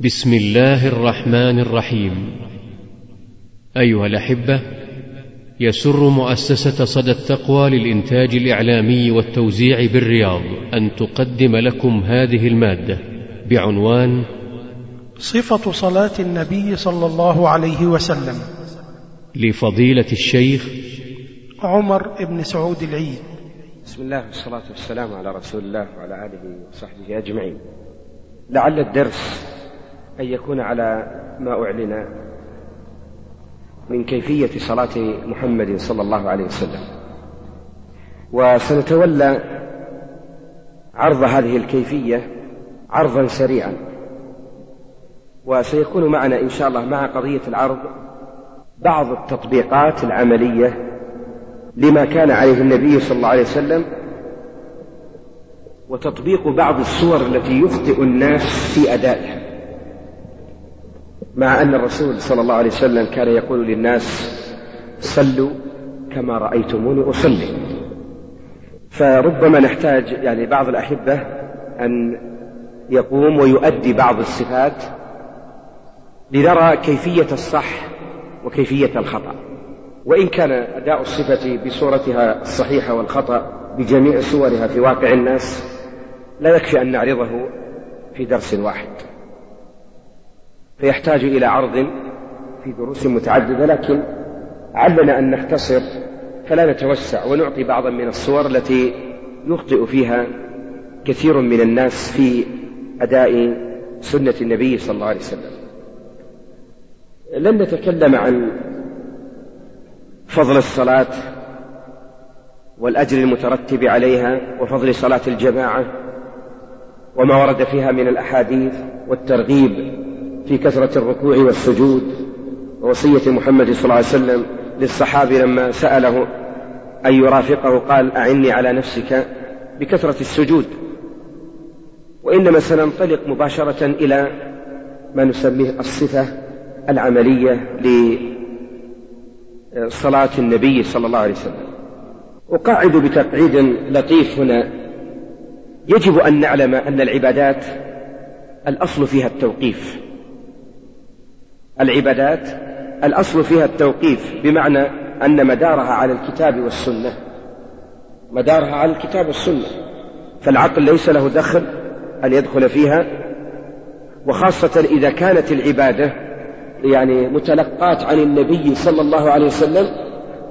بسم الله الرحمن الرحيم. أيها الأحبة يسر مؤسسة صدى التقوى للإنتاج الإعلامي والتوزيع بالرياض أن تقدم لكم هذه المادة بعنوان صفة صلاة النبي صلى الله عليه وسلم. لفضيلة الشيخ عمر بن سعود العيد. بسم الله والصلاة والسلام على رسول الله وعلى آله وصحبه أجمعين. لعل الدرس أن يكون على ما أعلن من كيفية صلاة محمد صلى الله عليه وسلم. وسنتولى عرض هذه الكيفية عرضا سريعا. وسيكون معنا إن شاء الله مع قضية العرض بعض التطبيقات العملية لما كان عليه النبي صلى الله عليه وسلم وتطبيق بعض الصور التي يخطئ الناس في أدائها. مع أن الرسول صلى الله عليه وسلم كان يقول للناس صلوا كما رأيتموني أصلي. فربما نحتاج يعني بعض الأحبة أن يقوم ويؤدي بعض الصفات لنرى كيفية الصح وكيفية الخطأ. وإن كان أداء الصفة بصورتها الصحيحة والخطأ بجميع صورها في واقع الناس لا يكفي أن نعرضه في درس واحد. فيحتاج إلى عرض في دروس متعددة لكن علنا أن نختصر فلا نتوسع ونعطي بعضا من الصور التي يخطئ فيها كثير من الناس في أداء سنة النبي صلى الله عليه وسلم. لن نتكلم عن فضل الصلاة والأجر المترتب عليها وفضل صلاة الجماعة وما ورد فيها من الأحاديث والترغيب في كثرة الركوع والسجود ووصية محمد صلى الله عليه وسلم للصحابي لما سأله أن يرافقه قال أعني على نفسك بكثرة السجود. وإنما سننطلق مباشرة إلى ما نسميه الصفة العملية لصلاة النبي صلى الله عليه وسلم. أقعد بتقعيد لطيف هنا. يجب أن نعلم أن العبادات الأصل فيها التوقيف. العبادات الأصل فيها التوقيف بمعنى أن مدارها على الكتاب والسنة. مدارها على الكتاب والسنة. فالعقل ليس له دخل أن يدخل فيها وخاصة إذا كانت العبادة يعني متلقات عن النبي صلى الله عليه وسلم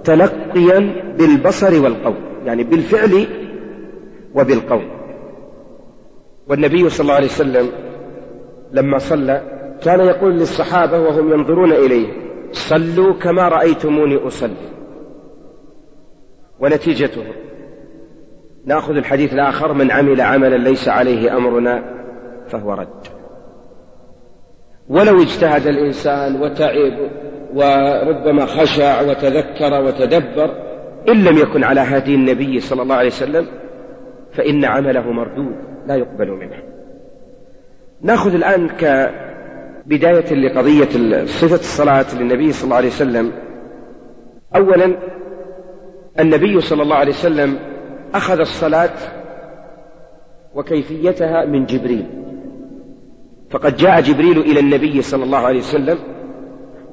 تلقيا بالبصر والقول يعني بالفعل وبالقول. والنبي صلى الله عليه وسلم لما صلى كان يقول للصحابة وهم ينظرون إليه صلوا كما رأيتموني أصلي. ونتيجته نأخذ الحديث الآخر من عمل عملا ليس عليه أمرنا فهو رد. ولو اجتهد الإنسان وتعب وربما خشع وتذكر وتدبر إن لم يكن على هدي النبي صلى الله عليه وسلم فإن عمله مردود لا يقبل منه. نأخذ الآن كبداية لقضية صفة الصلاة للنبي صلى الله عليه وسلم. أولا النبي صلى الله عليه وسلم أخذ الصلاة وكيفيتها من جبريل. فقد جاء جبريل إلى النبي صلى الله عليه وسلم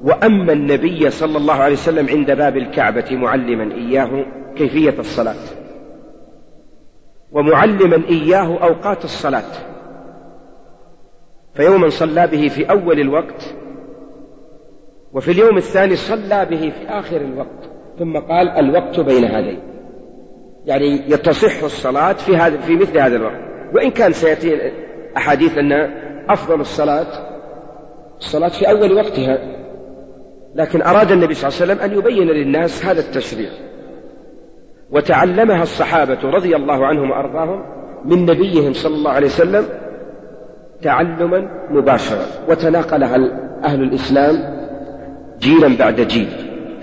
وأما النبي صلى الله عليه وسلم عند باب الكعبة معلما إياه كيفية الصلاة. ومعلما إياه أوقات الصلاة. فيوما صلى به في أول الوقت وفي اليوم الثاني صلى به في آخر الوقت ثم قال الوقت بين هذين. يعني يتصح الصلاة في هذا في مثل هذا الوقت. وإن كان سيأتي أحاديث أن أفضل الصلاة الصلاة في أول وقتها. لكن أراد النبي صلى الله عليه وسلم أن يبين للناس هذا التشريع وتعلمها الصحابة رضي الله عنهم وأرضاهم من نبيهم صلى الله عليه وسلم تعلما مباشرا. وتناقلها أهل الإسلام جيلا بعد جيل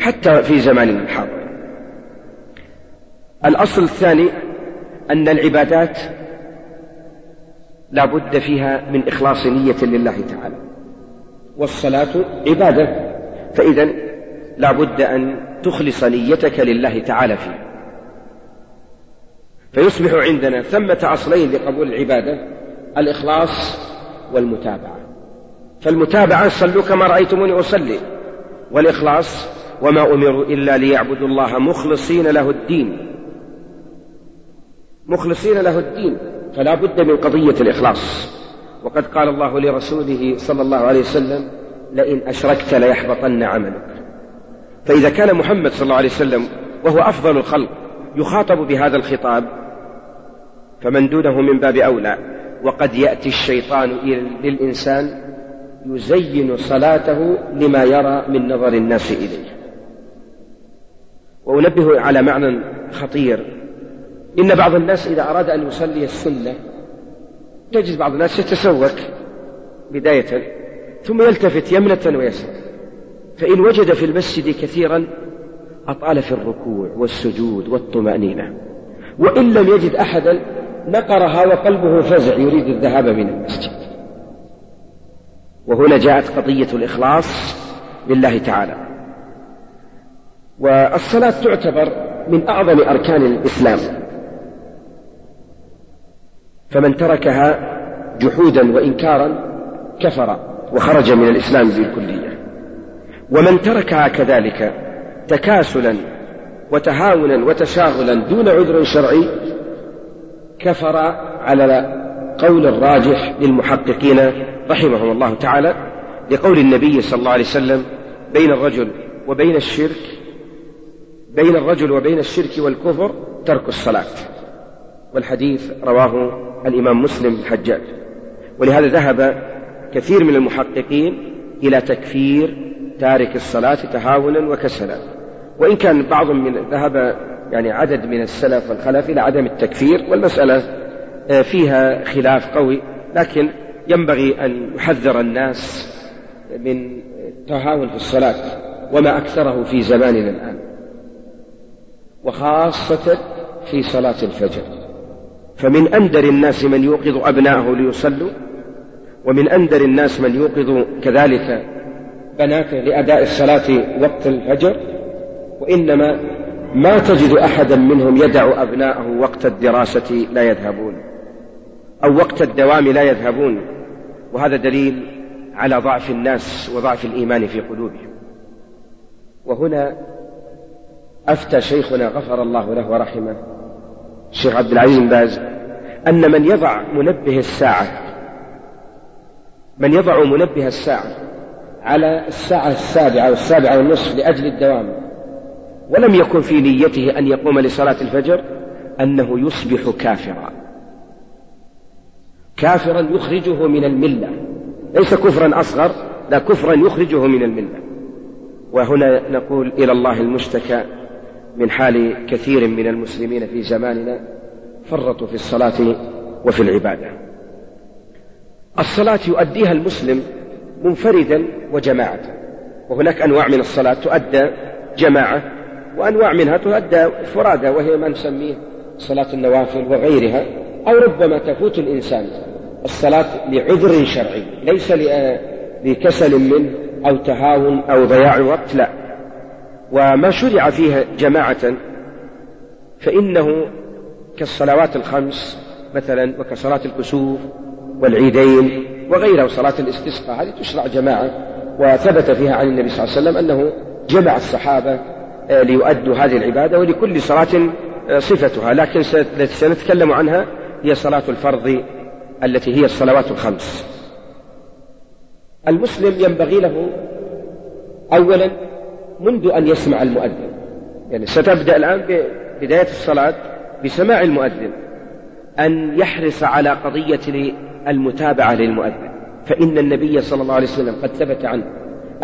حتى في زماننا الحاضر الأصل الثاني أن العبادات لا بد فيها من إخلاص نية لله تعالى. والصلاة عبادة. فإذا لا بد أن تخلص نيتك لله تعالى فيه فيصبح عندنا ثمة أصلين لقبول العبادة. الإخلاص والمتابعة. فالمتابعة صلوا كما رأيتموني أصلي. والإخلاص وما أمروا إلا ليعبدوا الله مخلصين له الدين. مخلصين له الدين. فلا بد من قضية الإخلاص. وقد قال الله لرسوله صلى الله عليه وسلم لئن أشركت ليحبطن عملك. فإذا كان محمد صلى الله عليه وسلم وهو أفضل الخلق يخاطب بهذا الخطاب فمن دونه من باب أولى. وقد يأتي الشيطان للإنسان يزين صلاته لما يرى من نظر الناس إليه. وأنبه على معنى خطير. إن بعض الناس إذا أراد أن يصلي السنة تجد بعض الناس يتسوق بداية ثم يلتفت يمنة ويسرا فإن وجد في المسجد كثيرا أطال في الركوع والسجود والطمأنينة. وإن لم يجد أحدا نقرها وقلبه فزع يريد الذهاب من المسجد. وهنا جاءت قضية الإخلاص لله تعالى. والصلاة تعتبر من أعظم أركان الإسلام. فمن تركها جحودا وإنكارا كفر وخرج من الإسلام بالكلية. ومن تركها كذلك تكاسلا وتهاونا وتشاغلا دون عذر شرعي كفر على قول الراجح للمحققين رحمهم الله تعالى لقول النبي صلى الله عليه وسلم بين الرجل وبين الشرك بين الرجل وبين الشرك والكفر ترك الصلاة. والحديث رواه الإمام مسلم الحجاج ولهذا ذهب كثير من المحققين إلى تكفير تارك الصلاة تهاونا وكسلا. وإن كان بعض من ذهب يعني عدد من السلف والخلف إلى عدم التكفير والمسألة آه، فيها خلاف قوي لكن ينبغي أن يحذر الناس من التهاون في الصلاة وما أكثره في زماننا الآن وخاصة في صلاة الفجر. فمن أندر الناس من يوقظ أبناءه ليصلوا ومن أندر الناس من يوقظ كذلك بناته لأداء الصلاة وقت الفجر وإنما ما تجد أحدا منهم يدع أبناءه وقت الدراسة لا يذهبون أو وقت الدوام لا يذهبون وهذا دليل على ضعف الناس وضعف الإيمان في قلوبهم. وهنا أفتى شيخنا غفر الله له ورحمه الشيخ عبد العزيز باز أن من يضع منبه الساعة من يضع منبه الساعة على الساعة السابعة والسابعة والنصف لأجل الدوام ولم يكن في نيته أن يقوم لصلاة الفجر أنه يصبح كافرا. كافرا يخرجه من الملة. ليس كفرا أصغر لا كفرا يخرجه من الملة. وهنا نقول إلى الله المشتكى من حال كثير من المسلمين في زماننا فرطوا في الصلاة وفي العبادة. الصلاة يؤديها المسلم منفردا وجماعة. وهناك أنواع من الصلاة تؤدى جماعة وأنواع منها تؤدى فرادى وهي ما نسميه صلاة النوافل وغيرها أو ربما تفوت الإنسان الصلاة لعذر شرعي ليس لكسل منه أو تهاون أو ضياع وقت لا. وما شرع فيها جماعة فإنه كالصلوات الخمس مثلا وكصلاة الكسوف والعيدين وغيرها وصلاة الاستسقاء هذه تشرع جماعة وثبت فيها عن النبي صلى الله عليه وسلم أنه جمع الصحابة آه، ليؤدوا هذه العبادة ولكل صلاة آه، صفتها. لكن سنتكلم عنها هي صلاة الفرض التي هي الصلوات الخمس. المسلم ينبغي له أولا منذ أن يسمع المؤذن. يعني ستبدأ الآن ببداية الصلاة بسماع المؤذن أن يحرص على قضية المتابعة للمؤذن. فإن النبي صلى الله عليه وسلم قد ثبت عنه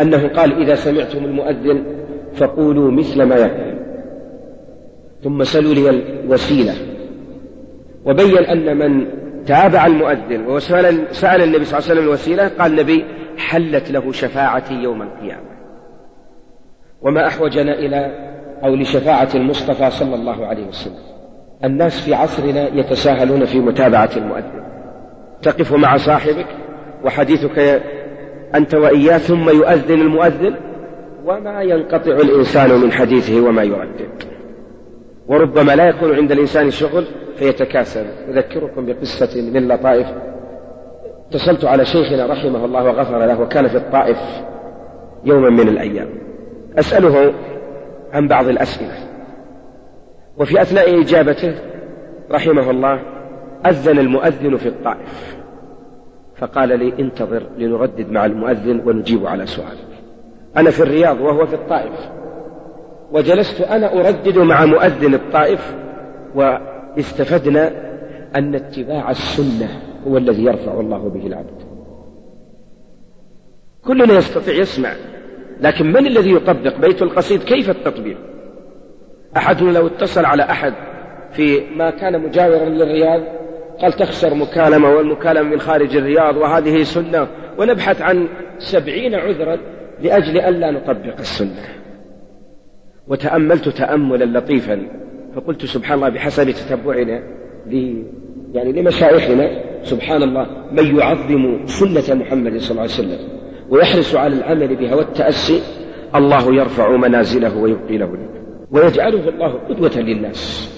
أنه قال إذا سمعتم المؤذن فقولوا مثل ما يقول. ثم سلوا لي الوسيلة. وبين أن من تابع المؤذن وسأل سأل النبي صلى الله عليه وسلم الوسيلة قال النبي حلت له شفاعتي يوم القيامة. وما أحوجنا إلى أو لشفاعة المصطفى صلى الله عليه وسلم. الناس في عصرنا يتساهلون في متابعة المؤذن. تقف مع صاحبك وحديثك أنت وإياه ثم يؤذن المؤذن وما ينقطع الإنسان من حديثه وما يردد وربما لا يكون عند الإنسان شغل فيتكاسل. أذكركم بقصة من لطائف. اتصلت على شيخنا رحمه الله وغفر له وكان في الطائف يوما من الأيام. أسأله عن بعض الأسئلة. وفي أثناء إجابته رحمه الله أذن المؤذن في الطائف. فقال لي انتظر لنردد مع المؤذن ونجيب على سؤالك أنا في الرياض وهو في الطائف. وجلست أنا أردد مع مؤذن الطائف واستفدنا أن اتباع السنة هو الذي يرفع الله به العبد. كلنا يستطيع يسمع لكن من الذي يطبق بيت القصيد؟ كيف التطبيق؟ أحدنا لو اتصل على أحد في ما كان مجاورا للرياض قال تخسر مكالمة والمكالمة من خارج الرياض وهذه سنة ونبحث عن سبعين عذرا لأجل ألا نطبق السنة. وتأملت تأملا لطيفا فقلت سبحان الله بحسب تتبعنا يعني لمشايخنا سبحان الله من يعظم سنة محمد صلى الله عليه وسلم ويحرص على العمل بها والتأسي الله يرفع منازله ويبقي له ويجعله الله قدوة للناس.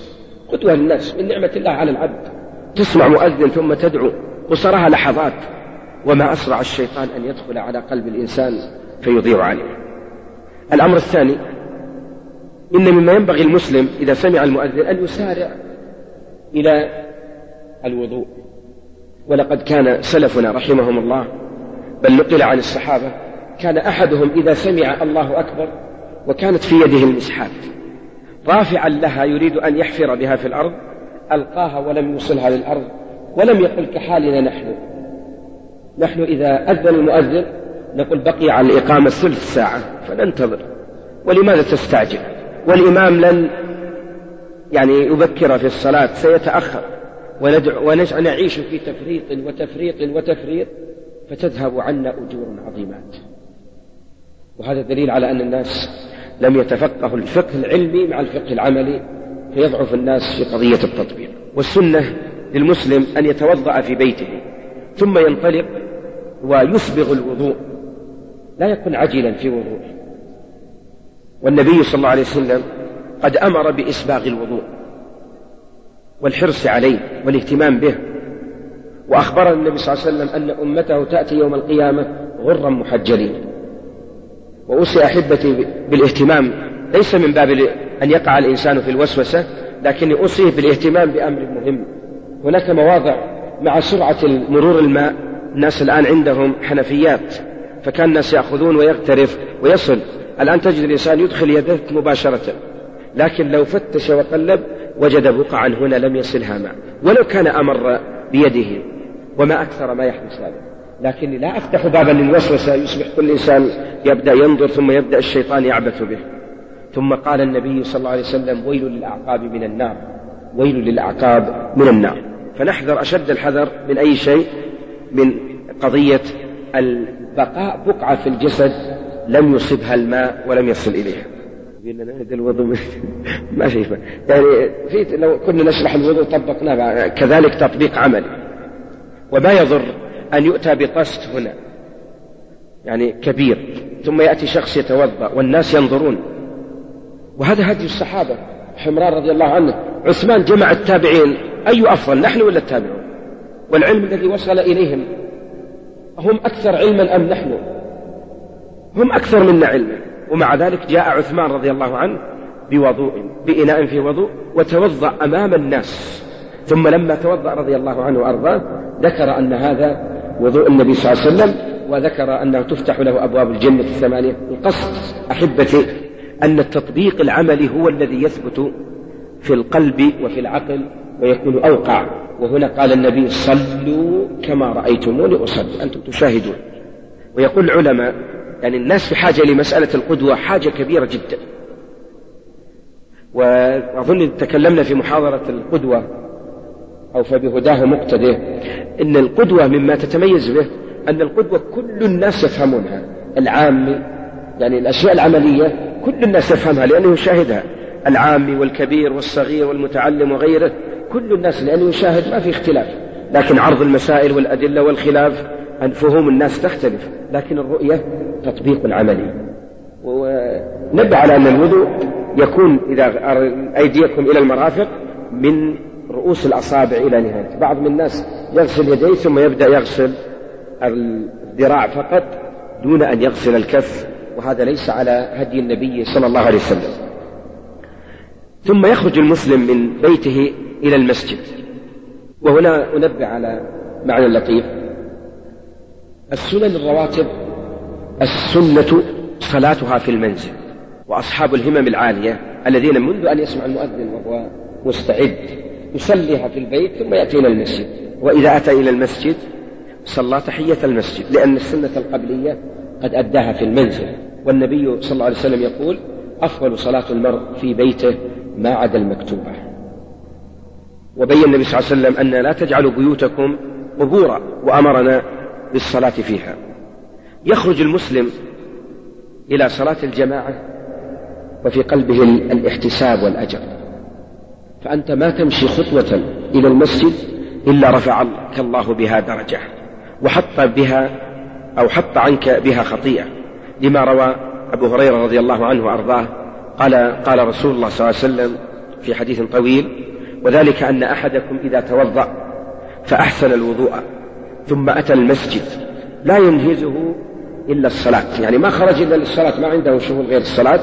قدوة للناس من نعمة الله على العبد. تسمع مؤذن ثم تدعو قصرها لحظات. وما أسرع الشيطان أن يدخل على قلب الإنسان فيضيع عليه. الأمر الثاني إن مما ينبغي المسلم إذا سمع المؤذن أن يسارع إلى الوضوء. ولقد كان سلفنا رحمهم الله بل نقل عن الصحابة كان أحدهم إذا سمع الله أكبر وكانت في يده المسحات رافعا لها يريد أن يحفر بها في الأرض ألقاها ولم يوصلها للأرض ولم يقل كحالنا نحن. نحن إذا أذن المؤذن نقول بقي على الإقامة ثلث ساعة فننتظر. ولماذا تستعجل؟ والإمام لن يعني يبكر في الصلاة سيتأخر. وندعو ونعيش في تفريط وتفريط وتفريط فتذهب عنا أجور عظيمات. وهذا دليل على أن الناس لم يتفقهوا الفقه العلمي مع الفقه العملي فيضعف الناس في قضية التطبيق. والسنة للمسلم أن يتوضأ في بيته ثم ينطلق ويسبغ الوضوء. لا يكن عجلا في وضوءه. والنبي صلى الله عليه وسلم قد أمر بإسباغ الوضوء والحرص عليه والاهتمام به وأخبرنا النبي صلى الله عليه وسلم أن أمته تأتي يوم القيامة غرا محجلين. وأوصي أحبتي بالاهتمام ليس من باب أن يقع الإنسان في الوسوسة لكن أوصيه بالاهتمام بأمر مهم. هناك مواضع مع سرعة مرور الماء الناس الآن عندهم حنفيات. فكان الناس يأخذون ويغترف ويصل. الآن تجد الإنسان يدخل يده مباشرة. لكن لو فتش وقلب وجد بقعا هنا لم يصلها ماء. ولو كان أمر بيده وما أكثر ما يحدث هذا. لكني لا أفتح بابا للوسوسة. يصبح كل إنسان يبدأ ينظر ثم يبدأ الشيطان يعبث به. ثم قال النبي صلى الله عليه وسلم ويل للأعقاب من النار. ويل للأعقاب من النار. فنحذر أشد الحذر من أي شيء؟ من قضية البقاء بقعة في الجسد لم يصبها الماء ولم يصل إليها. الوضوء ما في يعني في لو كنا نشرح الوضوء طبقناه كذلك تطبيق عملي. وما يضر أن يؤتى بقسط هنا. يعني كبير. ثم يأتي شخص يتوضأ والناس ينظرون. وهذا هدي الصحابة. حمران رضي الله عنه. عثمان جمع التابعين. أي أفضل نحن ولا التابعون؟ والعلم الذي وصل إليهم. هم أكثر علما أم نحن؟ هم أكثر منا علما. ومع ذلك جاء عثمان رضي الله عنه بوضوء بإناء في وضوء وتوضأ أمام الناس. ثم لما توضأ رضي الله عنه وأرضاه ذكر أن هذا وضوء النبي صلى الله عليه وسلم وذكر أنه تفتح له أبواب الجنة الثمانية. القصد أحبتي أن التطبيق العملي هو الذي يثبت في القلب وفي العقل ويكون أوقع. وهنا قال النبي صلوا كما رأيتموني أصلي أنتم تشاهدون. ويقول العلماء يعني الناس في حاجة لمسألة القدوة حاجة كبيرة جدا. وأظن تكلمنا في محاضرة القدوة أو فبهداه مقتده إن القدوة مما تتميز به أن القدوة كل الناس يفهمونها. العامي يعني الأشياء العملية كل الناس يفهمها لأنه يشاهدها. العامي والكبير والصغير والمتعلم وغيره كل الناس لأنه يشاهد ما في اختلاف. لكن عرض المسائل والأدلة والخلاف أن فهوم الناس تختلف. لكن الرؤية تطبيق عملي. ونبه على أن الوضوء يكون إذا أيديكم إلى المرافق من رؤوس الأصابع إلى نهاية. بعض من الناس يغسل يديه ثم يبدأ يغسل الذراع فقط دون أن يغسل الكف. وهذا ليس على هدي النبي صلى الله عليه وسلم. ثم يخرج المسلم من بيته إلى المسجد. وهنا أنبه على معنى لطيف. السنن الرواتب السنة صلاتها في المنزل وأصحاب الهمم العالية الذين منذ أن يسمع المؤذن وهو مستعد يصليها في البيت ثم يأتي إلى المسجد. وإذا أتى إلى المسجد صلى تحية المسجد لأن السنة القبلية قد أداها في المنزل. والنبي صلى الله عليه وسلم يقول أفضل صلاة المرء في بيته ما عدا المكتوبة. وبين النبي صلى الله عليه وسلم أن لا تجعلوا بيوتكم قبورا وأمرنا بالصلاة فيها. يخرج المسلم إلى صلاة الجماعة وفي قلبه الاحتساب والأجر. فأنت ما تمشي خطوة إلى المسجد إلا رفعك الله بها درجة وحط بها أو حط عنك بها خطيئة. لما روى أبو هريرة رضي الله عنه وأرضاه قال قال رسول الله صلى الله عليه وسلم في حديث طويل وذلك أن أحدكم إذا توضأ فأحسن الوضوء ثم أتى المسجد لا ينهزه إلا الصلاة. يعني ما خرج إلا للصلاة ما عنده شغل غير الصلاة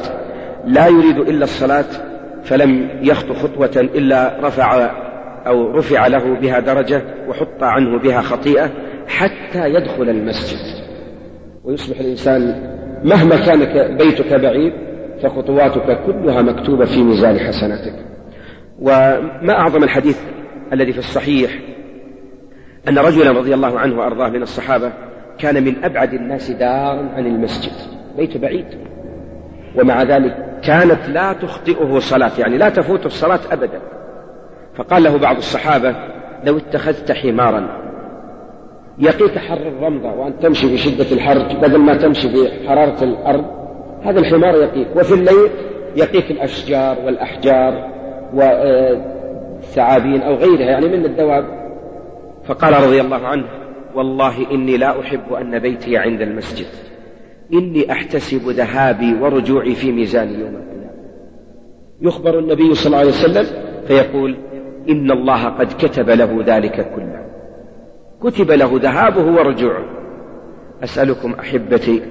لا يريد إلا الصلاة فلم يخط خطوة إلا رفع أو رفع له بها درجة وحط عنه بها خطيئة حتى يدخل المسجد. ويصبح الإنسان مهما كان بيتك بعيد فخطواتك كلها مكتوبة في ميزان حسناتك. وما أعظم الحديث الذي في الصحيح أن رجلا رضي الله عنه وأرضاه من الصحابة كان من أبعد الناس دارا عن المسجد بيت بعيد. ومع ذلك كانت لا تخطئه صلاة يعني لا تفوت الصلاة أبدا. فقال له بعض الصحابة لو اتخذت حمارا يقيك حر الرمضة وأن تمشي في شدة الحر بدل ما تمشي في حرارة الأرض هذا الحمار يقيك. وفي الليل يقيك الأشجار والأحجار والثعابين أو غيرها يعني من الدواب. فقال رضي الله عنه والله إني لا أحب أن بيتي عند المسجد. إني أحتسب ذهابي ورجوعي في ميزان يوم القيامة. يخبر النبي صلى الله عليه وسلم فيقول إن الله قد كتب له ذلك كله. كتب له ذهابه ورجوعه. أسألكم أحبتي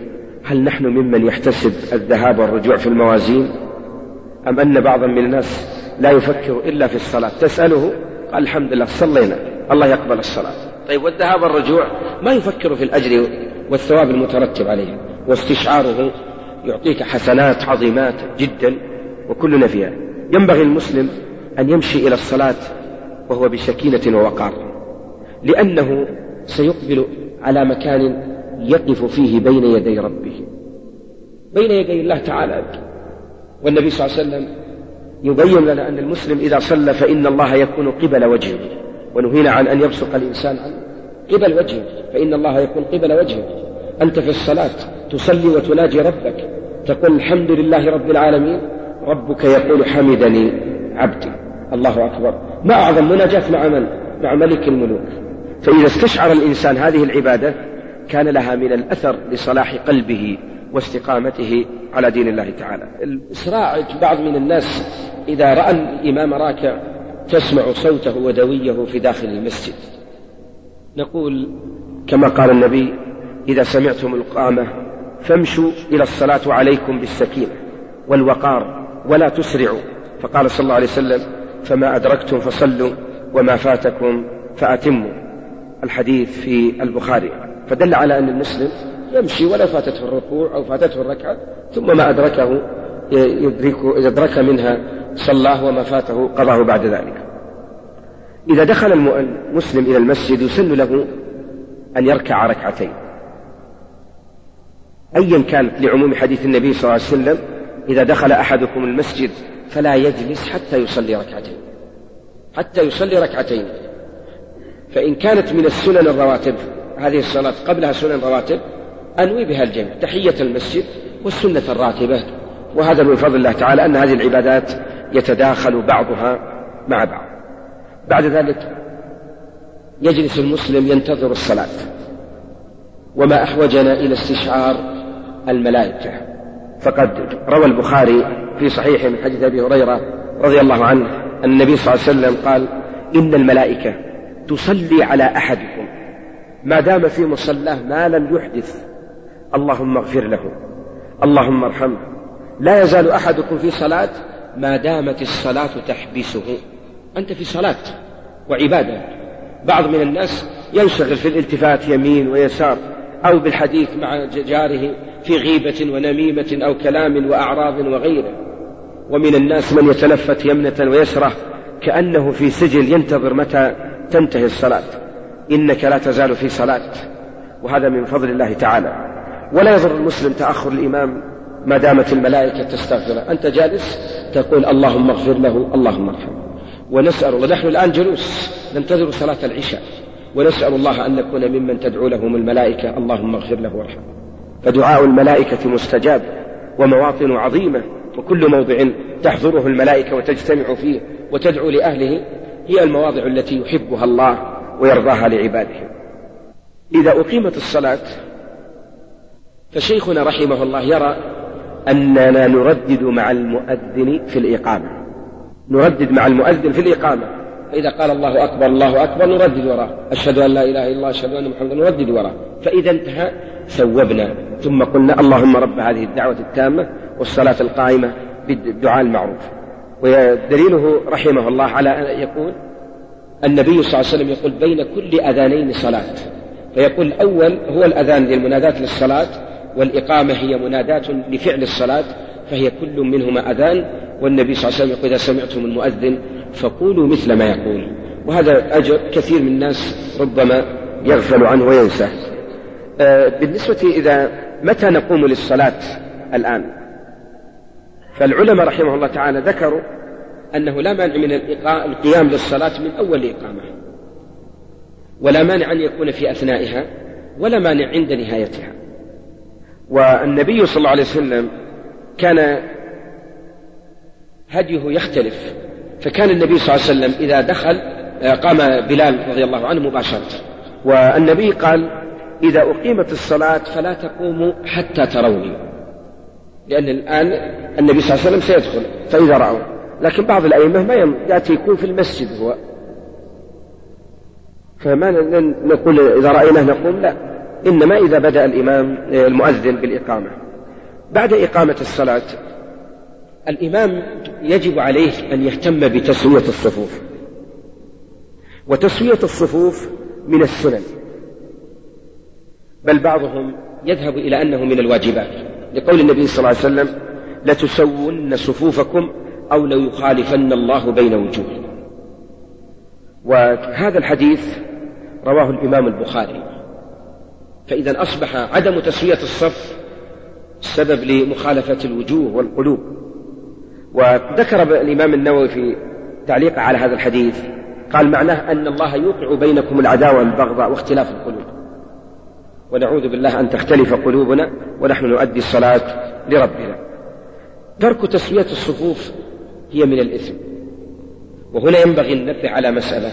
هل نحن ممن يحتسب الذهاب والرجوع في الموازين؟ أم أن بعضا من الناس لا يفكر إلا في الصلاة. تسأله قال الحمد لله صلينا. الله يقبل الصلاة. طيب والذهاب والرجوع ما يفكر في الأجر والثواب المترتب عليه. واستشعاره يعطيك حسنات عظيمات جدا وكلنا فيها ينبغي المسلم أن يمشي إلى الصلاة وهو بسكينة ووقار. لأنه سيقبل على مكان يقف فيه بين يدي ربه. بين يدي الله تعالى. والنبي صلى الله عليه وسلم يبين لنا أن المسلم إذا صلى فإن الله يكون قبل وجهه. ونهينا عن أن يبصق الإنسان عن قبل وجهه. فإن الله يكون قبل وجهه. أنت في الصلاة تصلي وتناجي ربك. تقول الحمد لله رب العالمين. ربك يقول حمدني عبدي. الله أكبر. ما أعظم مناجاة مع من؟ مع ملك الملوك. فإذا استشعر الإنسان هذه العبادة كان لها من الأثر لصلاح قلبه. واستقامته على دين الله تعالى. الإسراع بعض من الناس إذا رأى الإمام راكع تسمع صوته ودويه في داخل المسجد. نقول كما قال النبي إذا سمعتم القامة فامشوا إلى الصلاة وعليكم بالسكينة والوقار ولا تسرعوا. فقال صلى الله عليه وسلم فما أدركتم فصلوا وما فاتكم فأتموا. الحديث في البخاري. فدل على أن المسلم يمشي ولا فاتته الركوع أو فاتته الركعة ثم ما أدركه يدرك يدرك منها صلاه وما فاته قضاه بعد ذلك. إذا دخل المسلم إلى المسجد يسن له أن يركع ركعتين. أيا كانت لعموم حديث النبي صلى الله عليه وسلم إذا دخل أحدكم المسجد فلا يجلس حتى يصلي ركعتين. حتى يصلي ركعتين. فإن كانت من السنن الرواتب هذه الصلاة قبلها سنن رواتب أنوي بها الجمع تحية المسجد والسنة الراتبة. وهذا من فضل الله تعالى أن هذه العبادات يتداخل بعضها مع بعض. بعد ذلك يجلس المسلم ينتظر الصلاة. وما أحوجنا إلى استشعار الملائكة. فقد روى البخاري في صحيح من حديث أبي هريرة رضي الله عنه أن النبي صلى الله عليه وسلم قال إن الملائكة تصلي على أحدكم. ما دام في مصلاه ما لم يحدث. اللهم اغفر له. اللهم ارحمه. لا يزال أحدكم في صلاة ما دامت الصلاة تحبسه. أنت في صلاة وعبادة. بعض من الناس ينشغل في الالتفات يمين ويسار أو بالحديث مع جاره في غيبة ونميمة أو كلام وأعراض وغيره. ومن الناس من يتلفت يمنة ويسرة كأنه في سجل ينتظر متى تنتهي الصلاة. إنك لا تزال في صلاة. وهذا من فضل الله تعالى. ولا يضر المسلم تأخر الإمام ما دامت الملائكة تستغفره. أنت جالس تقول اللهم اغفر له اللهم ارحمه. ونسأل ونحن الآن جلوس ننتظر صلاة العشاء. ونسأل الله أن نكون ممن تدعو لهم الملائكة اللهم اغفر له وارحمه. فدعاء الملائكة مستجاب ومواطن عظيمة وكل موضع تحضره الملائكة وتجتمع فيه وتدعو لأهله هي المواضع التي يحبها الله ويرضاها لعباده. إذا أقيمت الصلاة فشيخنا رحمه الله يرى أننا نردد مع المؤذن في الإقامة. نردد مع المؤذن في الإقامة. فإذا قال الله أكبر الله أكبر نردد وراه. أشهد أن لا إله إلا الله أشهد أن محمدا نردد وراه. فإذا انتهى ثوبنا ثم قلنا اللهم رب هذه الدعوة التامة والصلاة القائمة بالدعاء المعروف. ودليله رحمه الله على أن يقول النبي صلى الله عليه وسلم يقول بين كل أذانين صلاة. فيقول الأول هو الأذان للمناداة للصلاة والإقامة هي مناداة لفعل الصلاة فهي كل منهما أذان والنبي صلى الله عليه وسلم يقول إذا سمعتم المؤذن فقولوا مثل ما يقول. وهذا أجر كثير من الناس ربما يغفل عنه وينسى آه، بالنسبة إذا متى نقوم للصلاة الآن؟ فالعلماء رحمه الله تعالى ذكروا أنه لا مانع من القيام للصلاة من أول الإقامة ولا مانع أن يكون في أثنائها ولا مانع عند نهايتها. والنبي صلى الله عليه وسلم كان هديه يختلف. فكان النبي صلى الله عليه وسلم إذا دخل آه، قام بلال رضي الله عنه مباشرة. والنبي قال إذا أقيمت الصلاة فلا تقوموا حتى تروني. لأن الآن النبي صلى الله عليه وسلم سيدخل فإذا رأوا. لكن بعض الأئمة ما يأتي يكون في المسجد هو. فما نقول إذا رأيناه نقوم؟ لا. إنما إذا بدأ الإمام آه، المؤذن بالإقامة. بعد إقامة الصلاة الإمام يجب عليه أن يهتم بتسوية الصفوف. وتسوية الصفوف من السنن. بل بعضهم يذهب إلى أنه من الواجبات. لقول النبي صلى الله عليه وسلم لتسون صفوفكم أو ليخالفن الله بين وجوهكم. وهذا الحديث رواه الإمام البخاري. فإذا أصبح عدم تسوية الصف سبب لمخالفة الوجوه والقلوب. وذكر الإمام النووي في تعليقه على هذا الحديث قال معناه أن الله يوقع بينكم العداوة والبغضاء واختلاف القلوب. ونعوذ بالله أن تختلف قلوبنا ونحن نؤدي الصلاة لربنا. ترك تسوية الصفوف هي من الإثم. وهنا ينبغي النبه على مسألة.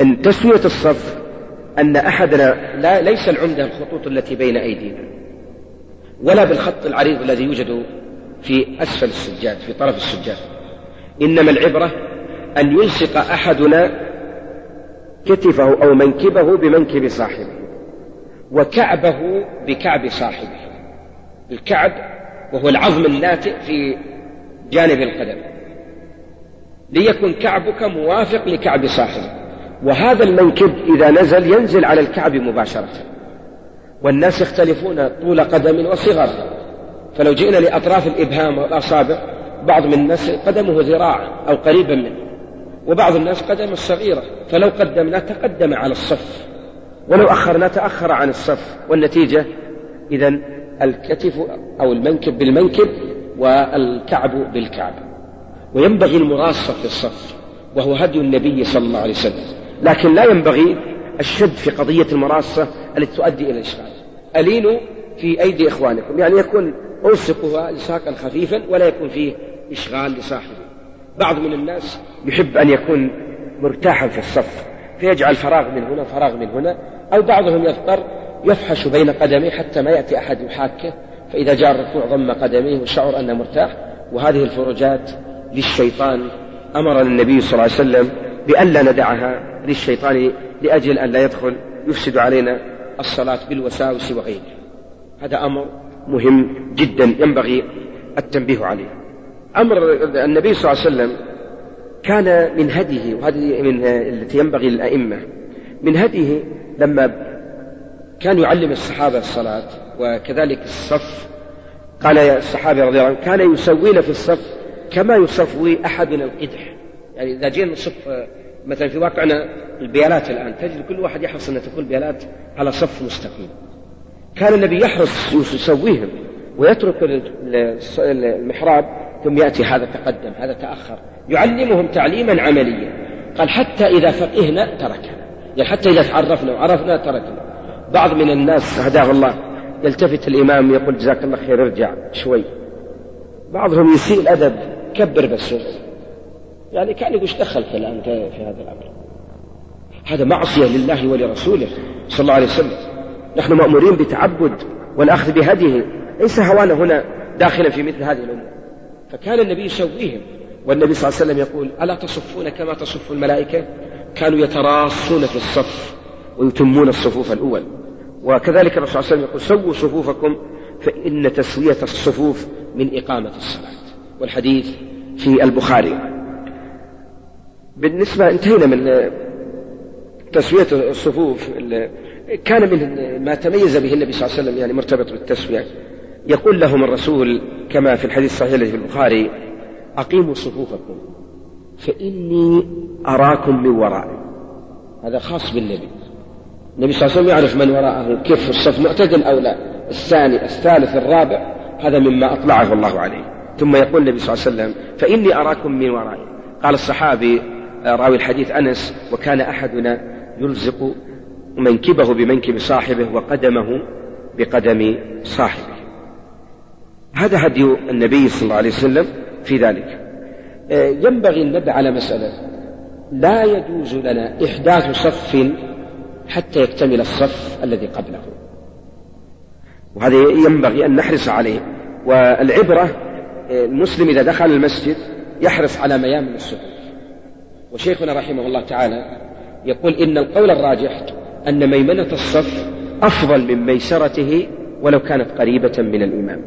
أن تسوية الصف أن أحدنا لا ليس العمدة الخطوط التي بين أيدينا ولا بالخط العريض الذي يوجد في أسفل السجاد في طرف السجاد. إنما العبرة أن يلصق أحدنا كتفه أو منكبه بمنكب صاحبه وكعبه بكعب صاحبه. الكعب وهو العظم الناتئ في جانب القدم. ليكن كعبك موافق لكعب صاحبه وهذا المنكب إذا نزل ينزل على الكعب مباشرة. والناس يختلفون طول قدم وصغر. فلو جئنا لأطراف الإبهام والأصابع بعض من الناس قدمه ذراع أو قريبا منه وبعض الناس قدمه الصغيرة. فلو قدمنا تقدم على الصف. ولو أخرنا تأخر عن الصف. والنتيجة إذا الكتف أو المنكب بالمنكب والكعب بالكعب. وينبغي المراصة في الصف وهو هدي النبي صلى الله عليه وسلم. لكن لا ينبغي الشد في قضية المراصة التي تؤدي إلى الإشغال. ألينوا في أيدي إخوانكم. يعني يكون ألصقها لصاقا خفيفا ولا يكون فيه إشغال لصاحبه. بعض من الناس يحب أن يكون مرتاحا في الصف فيجعل فراغ من هنا فراغ من هنا أو بعضهم يضطر يفحش بين قدميه حتى ما يأتي أحد يحاكه فإذا جاء الركوع ضم قدميه وشعر أنه مرتاح. وهذه الفروجات للشيطان أمرنا النبي صلى الله عليه وسلم بألا ندعها للشيطان لأجل أن لا يدخل يفسد علينا الصلاة بالوساوس وغيرها هذا أمر مهم جدا ينبغي التنبيه عليه. أمر النبي صلى الله عليه وسلم كان من هديه وهذه من التي ينبغي للأئمة من هديه لما كان يعلم الصحابة الصلاة وكذلك الصف. قال يا الصحابة رضي الله عنهم كان يسوين في الصف كما يصفي أحدنا القدح. يعني إذا جينا نصف مثلا في واقعنا البيالات الآن تجد كل واحد يحرص أن تكون البيالات على صف مستقيم. كان النبي يحرص يسويهم ويترك المحراب ثم يأتي هذا تقدم هذا تأخر. يعلمهم تعليما عمليا. قال حتى إذا فقهنا تركنا. يعني حتى إذا تعرفنا وعرفنا تركنا. بعض من الناس هداه الله يلتفت الإمام يقول جزاك الله خير ارجع شوي. بعضهم يسيء الأدب كبر بس. يعني كان يقول دخلت الآن في هذا الأمر. هذا معصية لله ولرسوله صلى الله عليه وسلم. نحن مأمورين بتعبد والأخذ بهديه. ليس هوانا هنا داخلا في مثل هذه الأمور. فكان النبي يسويهم. والنبي صلى الله عليه وسلم يقول ألا تصفون كما تصف الملائكة؟ كانوا يتراصون في الصف ويتمون الصفوف الأول. وكذلك الرسول صلى الله عليه وسلم يقول سووا صفوفكم فإن تسوية الصفوف من إقامة الصلاة. والحديث في البخاري. بالنسبة انتهينا من تسوية الصفوف كان من ما تميز به النبي صلى الله عليه وسلم يعني مرتبط بالتسوية. يقول لهم الرسول كما في الحديث الصحيح الذي في البخاري أقيموا صفوفكم فإني أراكم من ورائي هذا خاص بالنبي. النبي صلى الله عليه وسلم يعرف من وراءه كيف الصف معتدل أو لا الثاني الثالث الرابع هذا مما أطلعه الله عليه. ثم يقول النبي صلى الله عليه وسلم فإني أراكم من ورائي قال الصحابي راوي الحديث أنس وكان أحدنا يلزق منكبه بمنكب صاحبه وقدمه بقدم صاحبه. هذا هدي النبي صلى الله عليه وسلم في ذلك. ينبغي النبه على مسألة. لا يجوز لنا إحداث صف حتى يكتمل الصف الذي قبله. وهذا ينبغي أن نحرص عليه. والعبرة المسلم إذا دخل المسجد يحرص على ميامن الصفوف وشيخنا رحمه الله تعالى يقول إن القول الراجح أن ميمنة الصف أفضل من ميسرته ولو كانت قريبة من الإمام.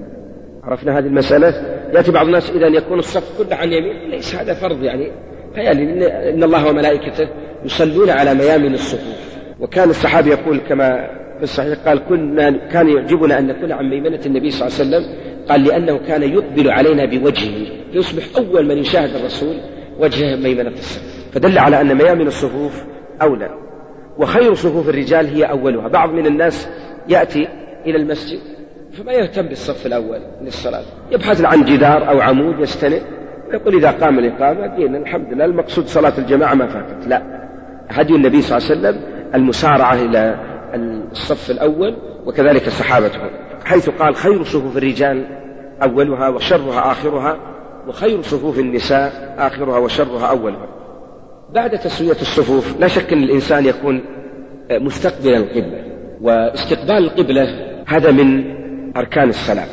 عرفنا هذه المسألة؟ يأتي بعض الناس إذا يكون الصف كله عن يمين ليس هذا فرض يعني. فيعني إن الله وملائكته يصلون على ميامن الصفوف. وكان الصحابي يقول كما في الصحيح قال كنا كان يعجبنا أن نكون عن ميمنة النبي صلى الله عليه وسلم قال لأنه كان يقبل علينا بوجهه فيصبح أول من يشاهد الرسول وجه ميمنة الصف. فدل على أن ميامن الصفوف أولى وخير صفوف الرجال هي أولها. بعض من الناس يأتي إلى المسجد فما يهتم بالصف الأول للصلاة يبحث عن جدار أو عمود يستند ويقول إذا قام الإقامة دين الحمد لله المقصود صلاة الجماعة ما فاتت. لا هدي النبي صلى الله عليه وسلم المسارعة إلى الصف الأول وكذلك صحابته حيث قال خير صفوف الرجال أولها وشرها آخرها وخير صفوف النساء آخرها وشرها أولها. بعد تسوية الصفوف لا شك أن الإنسان يكون مستقبلا القبلة واستقبال القبلة هذا من أركان الصلاة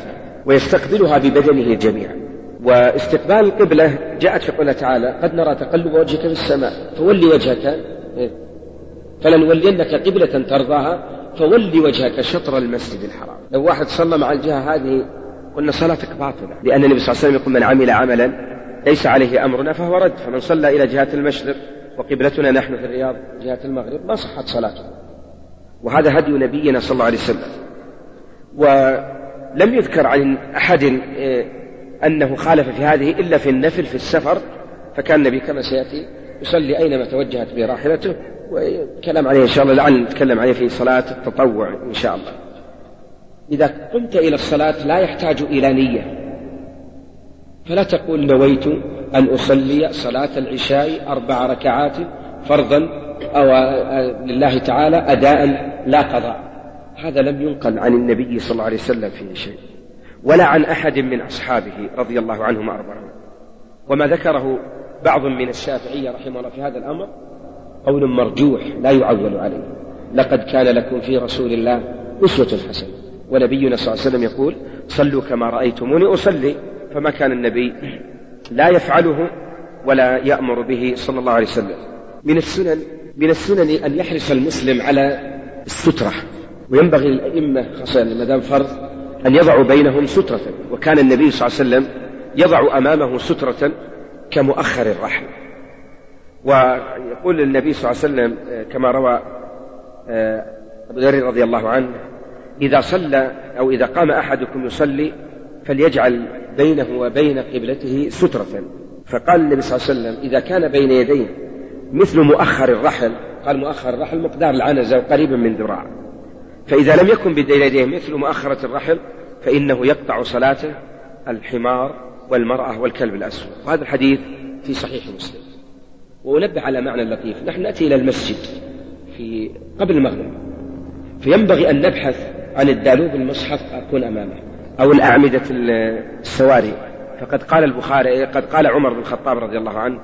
ويستقبلها ببدنه جميعا. واستقبال القبلة جاءت في قوله تعالى قد نرى تقلب وجهك في السماء فولي وجهك فلنولينك قبلة ترضاها فولي وجهك شطر المسجد الحرام. لو واحد صلى مع الجهة هذه قلنا صلاتك باطلة لأن النبي صلى الله عليه وسلم يقول من عمل عملا ليس عليه أمرنا فهو رد فمن صلى إلى جهة المشرق وقبلتنا نحن في الرياض جهة المغرب ما صحت صلاته. وهذا هدي نبينا صلى الله عليه وسلم. ولم يذكر عن أحد آه، أنه خالف في هذه إلا في النفل في السفر فكان النبي كما سيأتي يصلي أينما توجهت به راحلته وكلام عليه إن شاء الله لعل نتكلم عليه في صلاة التطوع إن شاء الله. إذا قمت إلى الصلاة لا يحتاج إلى نية. فلا تقول نويت أن أصلي صلاة العشاء أربع ركعات فرضا أو لله تعالى أداء لا قضاء. هذا لم ينقل عن النبي صلى الله عليه وسلم فيه شيء ولا عن أحد من أصحابه رضي الله عنهم وأرضاهم وما ذكره بعض من الشافعية رحمه الله في هذا الأمر قول مرجوح لا يعول عليه. لقد كان لكم في رسول الله أسوة حسنة. ونبينا صلى الله عليه وسلم يقول صلوا كما رأيتموني أصلي. فما كان النبي لا يفعله ولا يأمر به صلى الله عليه وسلم. من السنن من السنن أن يحرص المسلم على السترة. وينبغي للأئمة خاصة ما دام فرض أن يضعوا بينهم سترة. وكان النبي صلى الله عليه وسلم يضع أمامه سترة كمؤخر الرحل ويقول النبي صلى الله عليه وسلم كما روى آه، أبو ذر رضي الله عنه إذا صلى أو إذا قام أحدكم يصلي فليجعل بينه وبين قبلته سترة. فقال النبي صلى الله عليه وسلم إذا كان بين يديه مثل مؤخر الرحل. قال مؤخر الرحل مقدار العنزة وقريبا من ذراع. فإذا لم يكن بين يديه مثل مؤخرة الرحل فإنه يقطع صلاته الحمار والمرأة والكلب الأسود. وهذا الحديث في صحيح مسلم. وأنبه على معنى لطيف. نحن نأتي إلى المسجد في قبل المغرب فينبغي أن نبحث عن الدالوب المصحف أكون أمامه. أو الأعمدة السواري. فقد قال البخاري قد قال عمر بن الخطاب رضي الله عنه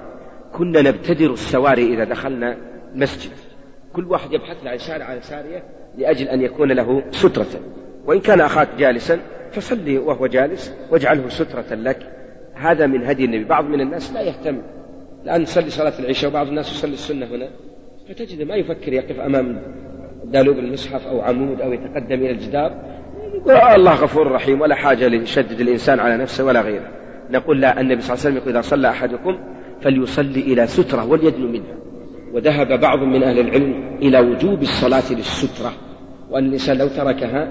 كنا نبتدر السواري إذا دخلنا مسجد. كل واحد يبحث عن شارع عن سارية لأجل أن يكون له سترة. وإن كان أخاك جالسا فصلي وهو جالس واجعله سترة لك. هذا من هدي النبي. بعض من الناس لا يهتم. الآن نصلي صلاة العشاء وبعض الناس يصلي السنة هنا. فتجد ما يفكر يقف أمام دالوب المصحف أو عمود أو يتقدم إلى الجدار. الله غفور رحيم ولا حاجة ليشدد الإنسان على نفسه ولا غيره. نقول لا النبي صلى الله عليه وسلم إذا صلى أحدكم فليصلي إلى سترة وليدنو منها وذهب بعض من أهل العلم إلى وجوب الصلاة للسترة وأن الإنسان لو تركها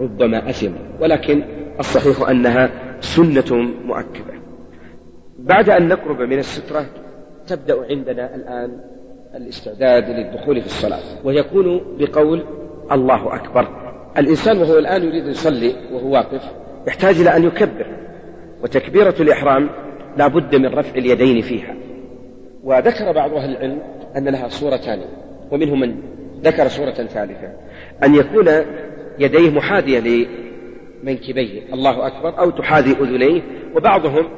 ربما أثم. ولكن الصحيح أنها سنة مؤكدة. بعد أن نقرب من السترة تبدأ عندنا الآن الاستعداد للدخول في الصلاة ويكون بقول الله أكبر. الإنسان وهو الآن يريد أن يصلي وهو واقف يحتاج إلى أن يكبر وتكبيرة الإحرام لا بد من رفع اليدين فيها. وذكر بعض أهل العلم أن لها صورتان ومنهم من ذكر صورة ثالثة أن يكون يديه محاذية لمنكبيه الله أكبر أو تحاذي أذنيه وبعضهم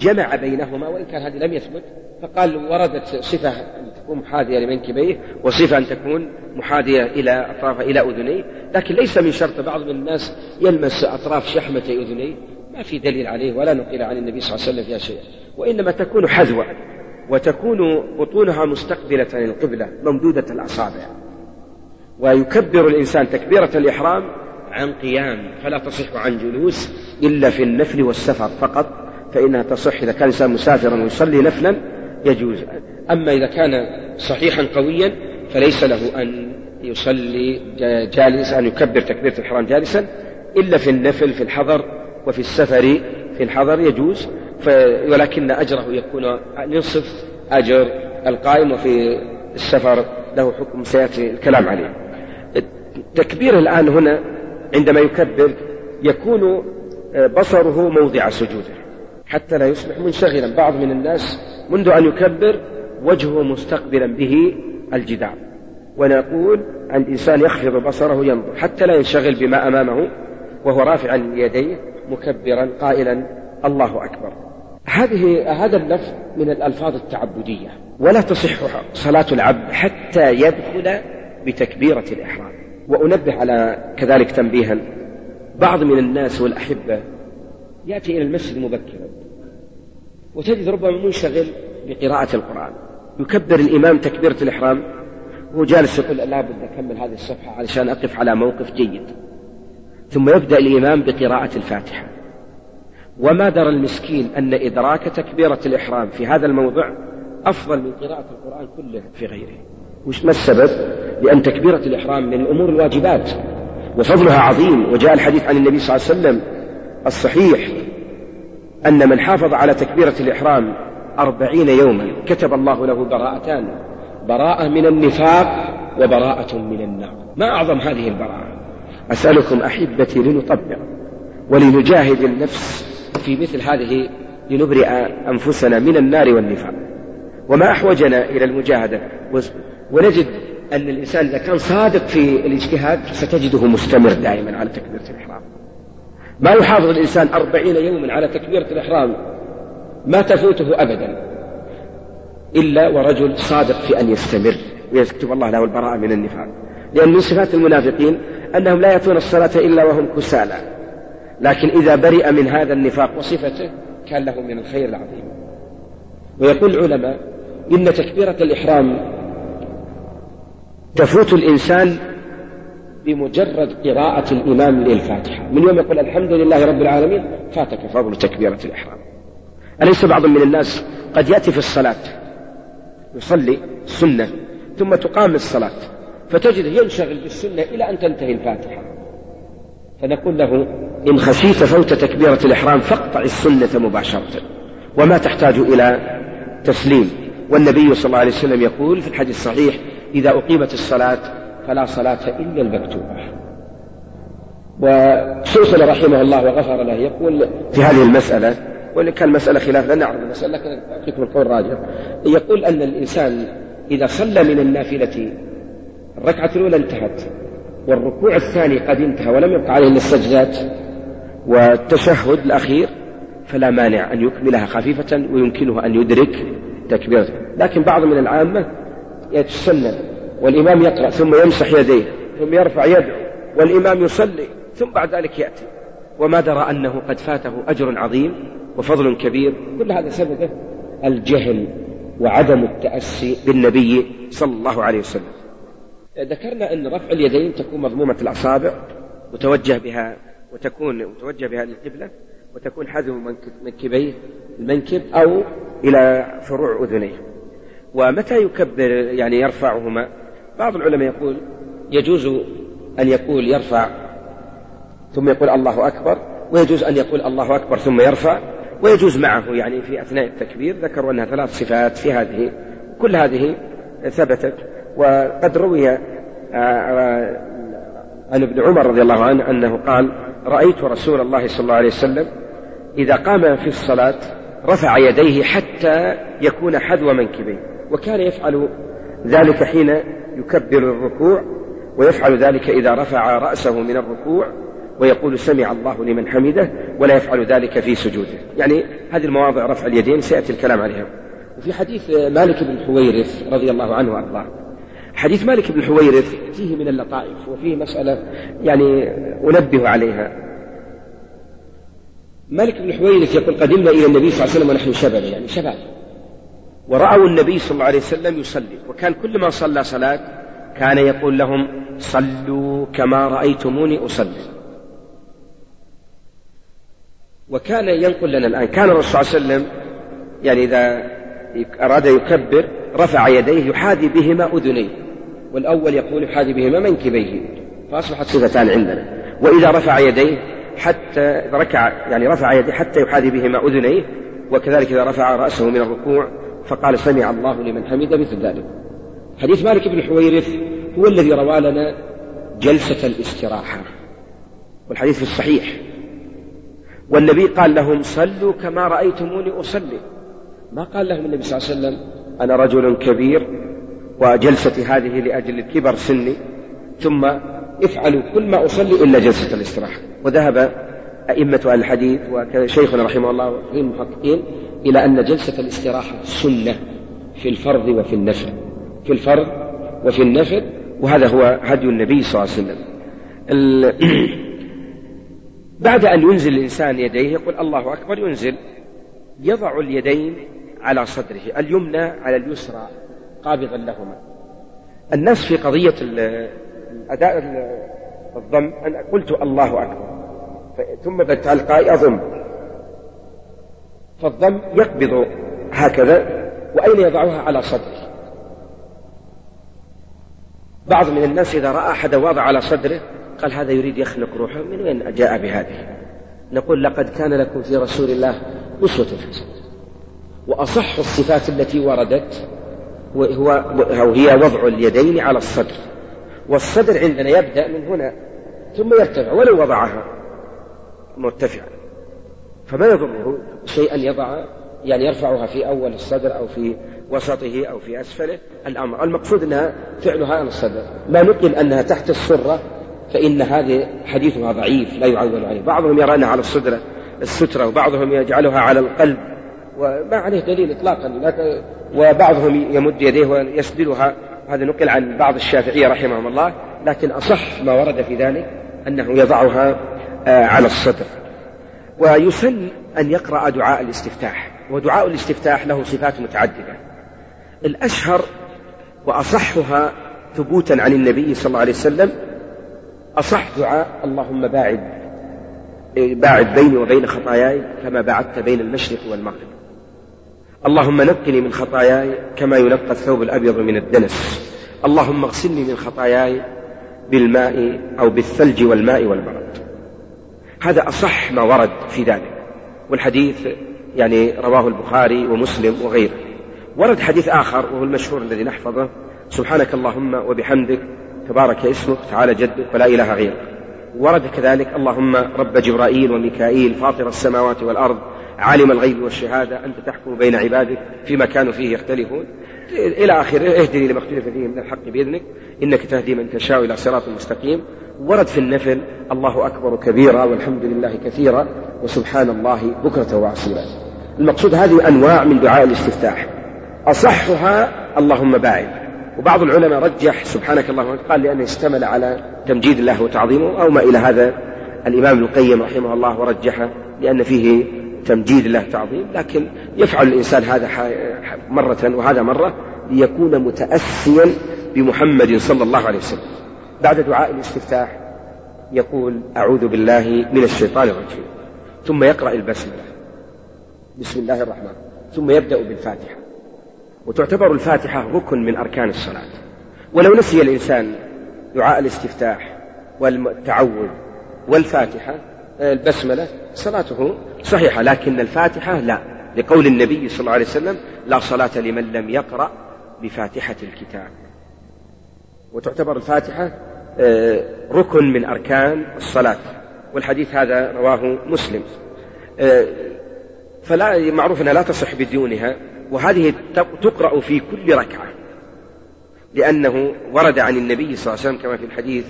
جمع بينهما وإن كان هذا لم يثبت فقال وردت صفة أن تكون محاذية لمنكبيه وصفة أن تكون محاذية إلى أطراف إلى أذنيه لكن ليس من شرط بعض من الناس يلمس أطراف شحمتي أذنيه ما في دليل عليه ولا نقل عن النبي صلى الله عليه وسلم فيها شيء وإنما تكون حذوة وتكون بطونها مستقبلة للقبلة ممدودة الأصابع. ويكبر الإنسان تكبيرة الإحرام عن قيام فلا تصح عن جلوس إلا في النفل والسفر فقط. فإنها تصح. إذا كان الإنسان مسافرا ويصلي نفلا يجوز. أما إذا كان صحيحا قويا فليس له أن يصلي جالسا أن يكبر تكبيرة الإحرام جالسا. إلا في النفل في الحضر وفي السفر في الحضر يجوز. ولكن أجره يكون نصف أجر القائم وفي السفر له حكم سيأتي الكلام عليه. التكبير الآن هنا عندما يكبر يكون بصره موضع سجوده. حتى لا يصبح منشغلا. بعض من الناس منذ أن يكبر وجهه مستقبلا به الجدار. ونقول أن الإنسان يخفض بصره ينظر حتى لا ينشغل بما أمامه وهو رافعا يديه مكبرا قائلا الله أكبر. هذه هذا اللفظ من الألفاظ التعبدية. ولا تصح صلاة العبد حتى يدخل بتكبيرة الإحرام. وأنبه على كذلك تنبيها. بعض من الناس والأحبة يأتي إلى المسجد مبكرا. وتجد ربما منشغل بقراءة القرآن. يكبر الإمام تكبيرة الإحرام. وهو جالس يقول لابد أكمل هذه الصفحة علشان أقف على موقف جيد. ثم يبدأ الإمام بقراءة الفاتحة. وما درى المسكين أن إدراك تكبيرة الإحرام في هذا الموضع أفضل من قراءة القرآن كله في غيره؟ وش ما السبب؟ لأن تكبيرة الإحرام من الأمور الواجبات. وفضلها عظيم. وجاء الحديث عن النبي صلى الله عليه وسلم الصحيح. أن من حافظ على تكبيرة الإحرام أربعين يوما كتب الله له براءتان. براءة من النفاق وبراءة من النار. ما أعظم هذه البراءة؟ أسألكم أحبتي لنطبق ولنجاهد النفس في مثل هذه لنبرئ أنفسنا من النار والنفاق. وما أحوجنا إلى المجاهدة؟ ونجد أن الإنسان إذا كان صادق في الاجتهاد ستجده مستمر دائما على تكبيرة الإحرام. ما يحافظ الإنسان أربعين يوما على تكبيرة الإحرام ما تفوته أبدا إلا ورجل صادق في أن يستمر ويكتب الله له البراءة من النفاق. لأن من صفات المنافقين أنهم لا يأتون الصلاة إلا وهم كسالى. لكن إذا برئ من هذا النفاق وصفته كان له من الخير العظيم. ويقول العلماء إن تكبيرة الإحرام تفوت الإنسان بمجرد قراءة الإمام للفاتحة. من يوم يقول الحمد لله رب العالمين فاتك فضل تكبيرة الإحرام. أليس بعض من الناس قد يأتي في الصلاة يصلي السنة ثم تقام الصلاة فتجده ينشغل بالسنة إلى أن تنتهي الفاتحة. فنقول له إن خشيت فوت تكبيرة الإحرام فاقطع السنة مباشرة. وما تحتاج إلى تسليم. والنبي صلى الله عليه وسلم يقول في الحديث الصحيح إذا أقيمت الصلاة فلا صلاة إلا المكتوبة. وشيخنا رحمه الله وغفر له يقول في هذه المسألة وإن كان مسألة خلاف لا نعرف المسألة لكن أعطيكم القول الراجع يقول أن الإنسان إذا صلى من النافلة الركعة الأولى انتهت والركوع الثاني قد انتهى ولم يبقى عليه إلا السجدات والتشهد الأخير فلا مانع أن يكملها خفيفة ويمكنه أن يدرك تكبيرته. لكن بعض من العامة يتسنن والإمام يقرأ ثم يمسح يديه ثم يرفع يده والإمام يصلي ثم بعد ذلك يأتي. وما درى أنه قد فاته أجر عظيم وفضل كبير. كل هذا سببه الجهل وعدم التأسي بالنبي صلى الله عليه وسلم. ذكرنا أن رفع اليدين تكون مضمومة الأصابع متوجه بها وتكون متوجه بها للقبلة وتكون حذو منكبيه المنكب أو إلى فروع أذنيه. ومتى يكبر يعني يرفعهما؟ بعض العلماء يقول يجوز أن يقول يرفع ثم يقول الله أكبر ويجوز أن يقول الله أكبر ثم يرفع ويجوز معه يعني في أثناء التكبير ذكروا أنها ثلاث صفات في هذه كل هذه ثبتت. وقد روي آه، آه، عن ابن عمر رضي الله عنه أنه قال رأيت رسول الله صلى الله عليه وسلم إذا قام في الصلاة رفع يديه حتى يكون حذو منكبيه وكان يفعل ذلك حين يكبر الركوع ويفعل ذلك إذا رفع رأسه من الركوع ويقول سمع الله لمن حمده ولا يفعل ذلك في سجوده. يعني هذه المواضع رفع اليدين سيأتي الكلام عليها. وفي حديث مالك بن حويرث رضي الله عنه وأرضاه. حديث مالك بن حويرث فيه من اللطائف وفيه مسألة يعني أنبه عليها. مالك بن حويرث يقول قدمنا إلى النبي صلى الله عليه وسلم ونحن شباب يعني شباب. ورأوا النبي صلى الله عليه وسلم يصلي. وكان كل ما صلى صلاة كان يقول لهم صلوا كما رأيتموني أصلي. وكان ينقل لنا الآن كان الرسول صلى الله عليه وسلم يعني إذا أراد يكبر رفع يديه يحاذي بهما أذنيه. والأول يقول يحاذي بهما منكبيه. فأصبحت صفتان عندنا. وإذا رفع يديه حتى ركع يعني رفع يديه حتى يحاذي بهما أذنيه وكذلك إذا رفع رأسه من الركوع فقال سمع الله لمن حمد مثل ذلك. حديث مالك بن حويرث هو الذي روى لنا جلسة الاستراحة والحديث في الصحيح. والنبي قال لهم صلوا كما رأيتموني أصلي. ما قال لهم النبي صلى الله عليه وسلم؟ أنا رجل كبير وجلستي هذه لأجل كبر سني ثم افعلوا كل ما أصلي إلا جلسة الاستراحة. وذهب أئمة الحديث وكذا شيخنا رحمه الله في المحققين إلى أن جلسة الاستراحة سنة في الفرض وفي النفل. في الفرض وفي النفل وهذا هو هدي النبي صلى الله عليه وسلم. بعد أن ينزل الإنسان يديه يقول الله أكبر ينزل. يضع اليدين على صدره اليمنى على اليسرى قابضا لهما. الناس في قضية أداء الضم أنا قلت الله أكبر. ثم بالتلقاء أضم فالضم يقبض هكذا وأين يضعها على صدره؟ بعض من الناس إذا رأى أحد وضع على صدره قال هذا يريد يخنق روحه من وين جاء بهذه؟ نقول لقد كان لكم في رسول الله أسوة حسنة وأصح الصفات التي وردت هو هي وضع اليدين على الصدر والصدر عندنا يبدأ من هنا ثم يرتفع ولو وضعها مرتفعا. فما يضره؟ شيء أن يضع يعني يرفعها في أول الصدر أو في وسطه أو في أسفله. الأمر المقصود أنها فعلها على الصدر. ما نقل أنها تحت السرة فإن هذه حديثها ضعيف لا يعول عليه. بعضهم يرى أنها على الصدرة السترة وبعضهم يجعلها على القلب وما عليه دليل إطلاقا وبعضهم يمد يديه ويسدلها. هذا نقل عن بعض الشافعية رحمهم الله. لكن أصح ما ورد في ذلك أنه يضعها آه، على الصدر. ويسن أن يقرأ دعاء الاستفتاح ودعاء الاستفتاح له صفات متعددة. الأشهر وأصحها ثبوتا عن النبي صلى الله عليه وسلم أصح دعاء اللهم باعد باعد بيني وبين خطاياي كما بعدت بين المشرق والمغرب. اللهم نقني من خطاياي كما ينقى الثوب الأبيض من الدنس. اللهم اغسلني من خطاياي بالماء أو بالثلج والماء والبرد. هذا أصح ما ورد في ذلك. والحديث يعني رواه البخاري ومسلم وغيره. ورد حديث آخر وهو المشهور الذي نحفظه. سبحانك اللهم وبحمدك. تبارك اسمك. تعالى جدك ولا إله غيرك. ورد كذلك. اللهم رب جبرائيل وميكائيل فاطر السماوات والأرض. عالم الغيب والشهادة. أنت تحكم بين عبادك فيما كانوا فيه يختلفون. إلى آخره. اهدني لما اختلف فيه من الحق بإذنك. إنك تهدي من تشاء إلى صراط مستقيم. ورد في النفل الله أكبر كبيرا والحمد لله كثيرا وسبحان الله بكرة وعصيرا. المقصود هذه أنواع من دعاء الاستفتاح. أصحها اللهم باعد. وبعض العلماء رجح سبحانك اللهم قال لأنه اشتمل على تمجيد الله وتعظيمه أو ما إلى هذا الإمام ابن القيم رحمه الله ورجحه لأن فيه تمجيد الله تعظيم لكن يفعل الإنسان هذا مرة وهذا مرة ليكون متأسيا بمحمد صلى الله عليه وسلم. بعد دعاء الاستفتاح يقول أعوذ بالله من الشيطان الرجيم. ثم يقرأ البسملة. بسم الله الرحمن. ثم يبدأ بالفاتحة. وتعتبر الفاتحة ركن من أركان الصلاة. ولو نسي الإنسان دعاء الاستفتاح والتعوذ والفاتحة البسملة صلاته صحيحة لكن الفاتحة لا. لقول النبي صلى الله عليه وسلم لا صلاة لمن لم يقرأ بفاتحة الكتاب. وتعتبر الفاتحة ركن من أركان الصلاة والحديث هذا رواه مسلم. آه، فلا معروف أنها لا تصح بدونها وهذه تقرأ في كل ركعة لأنه ورد عن النبي صلى الله عليه وسلم كما في الحديث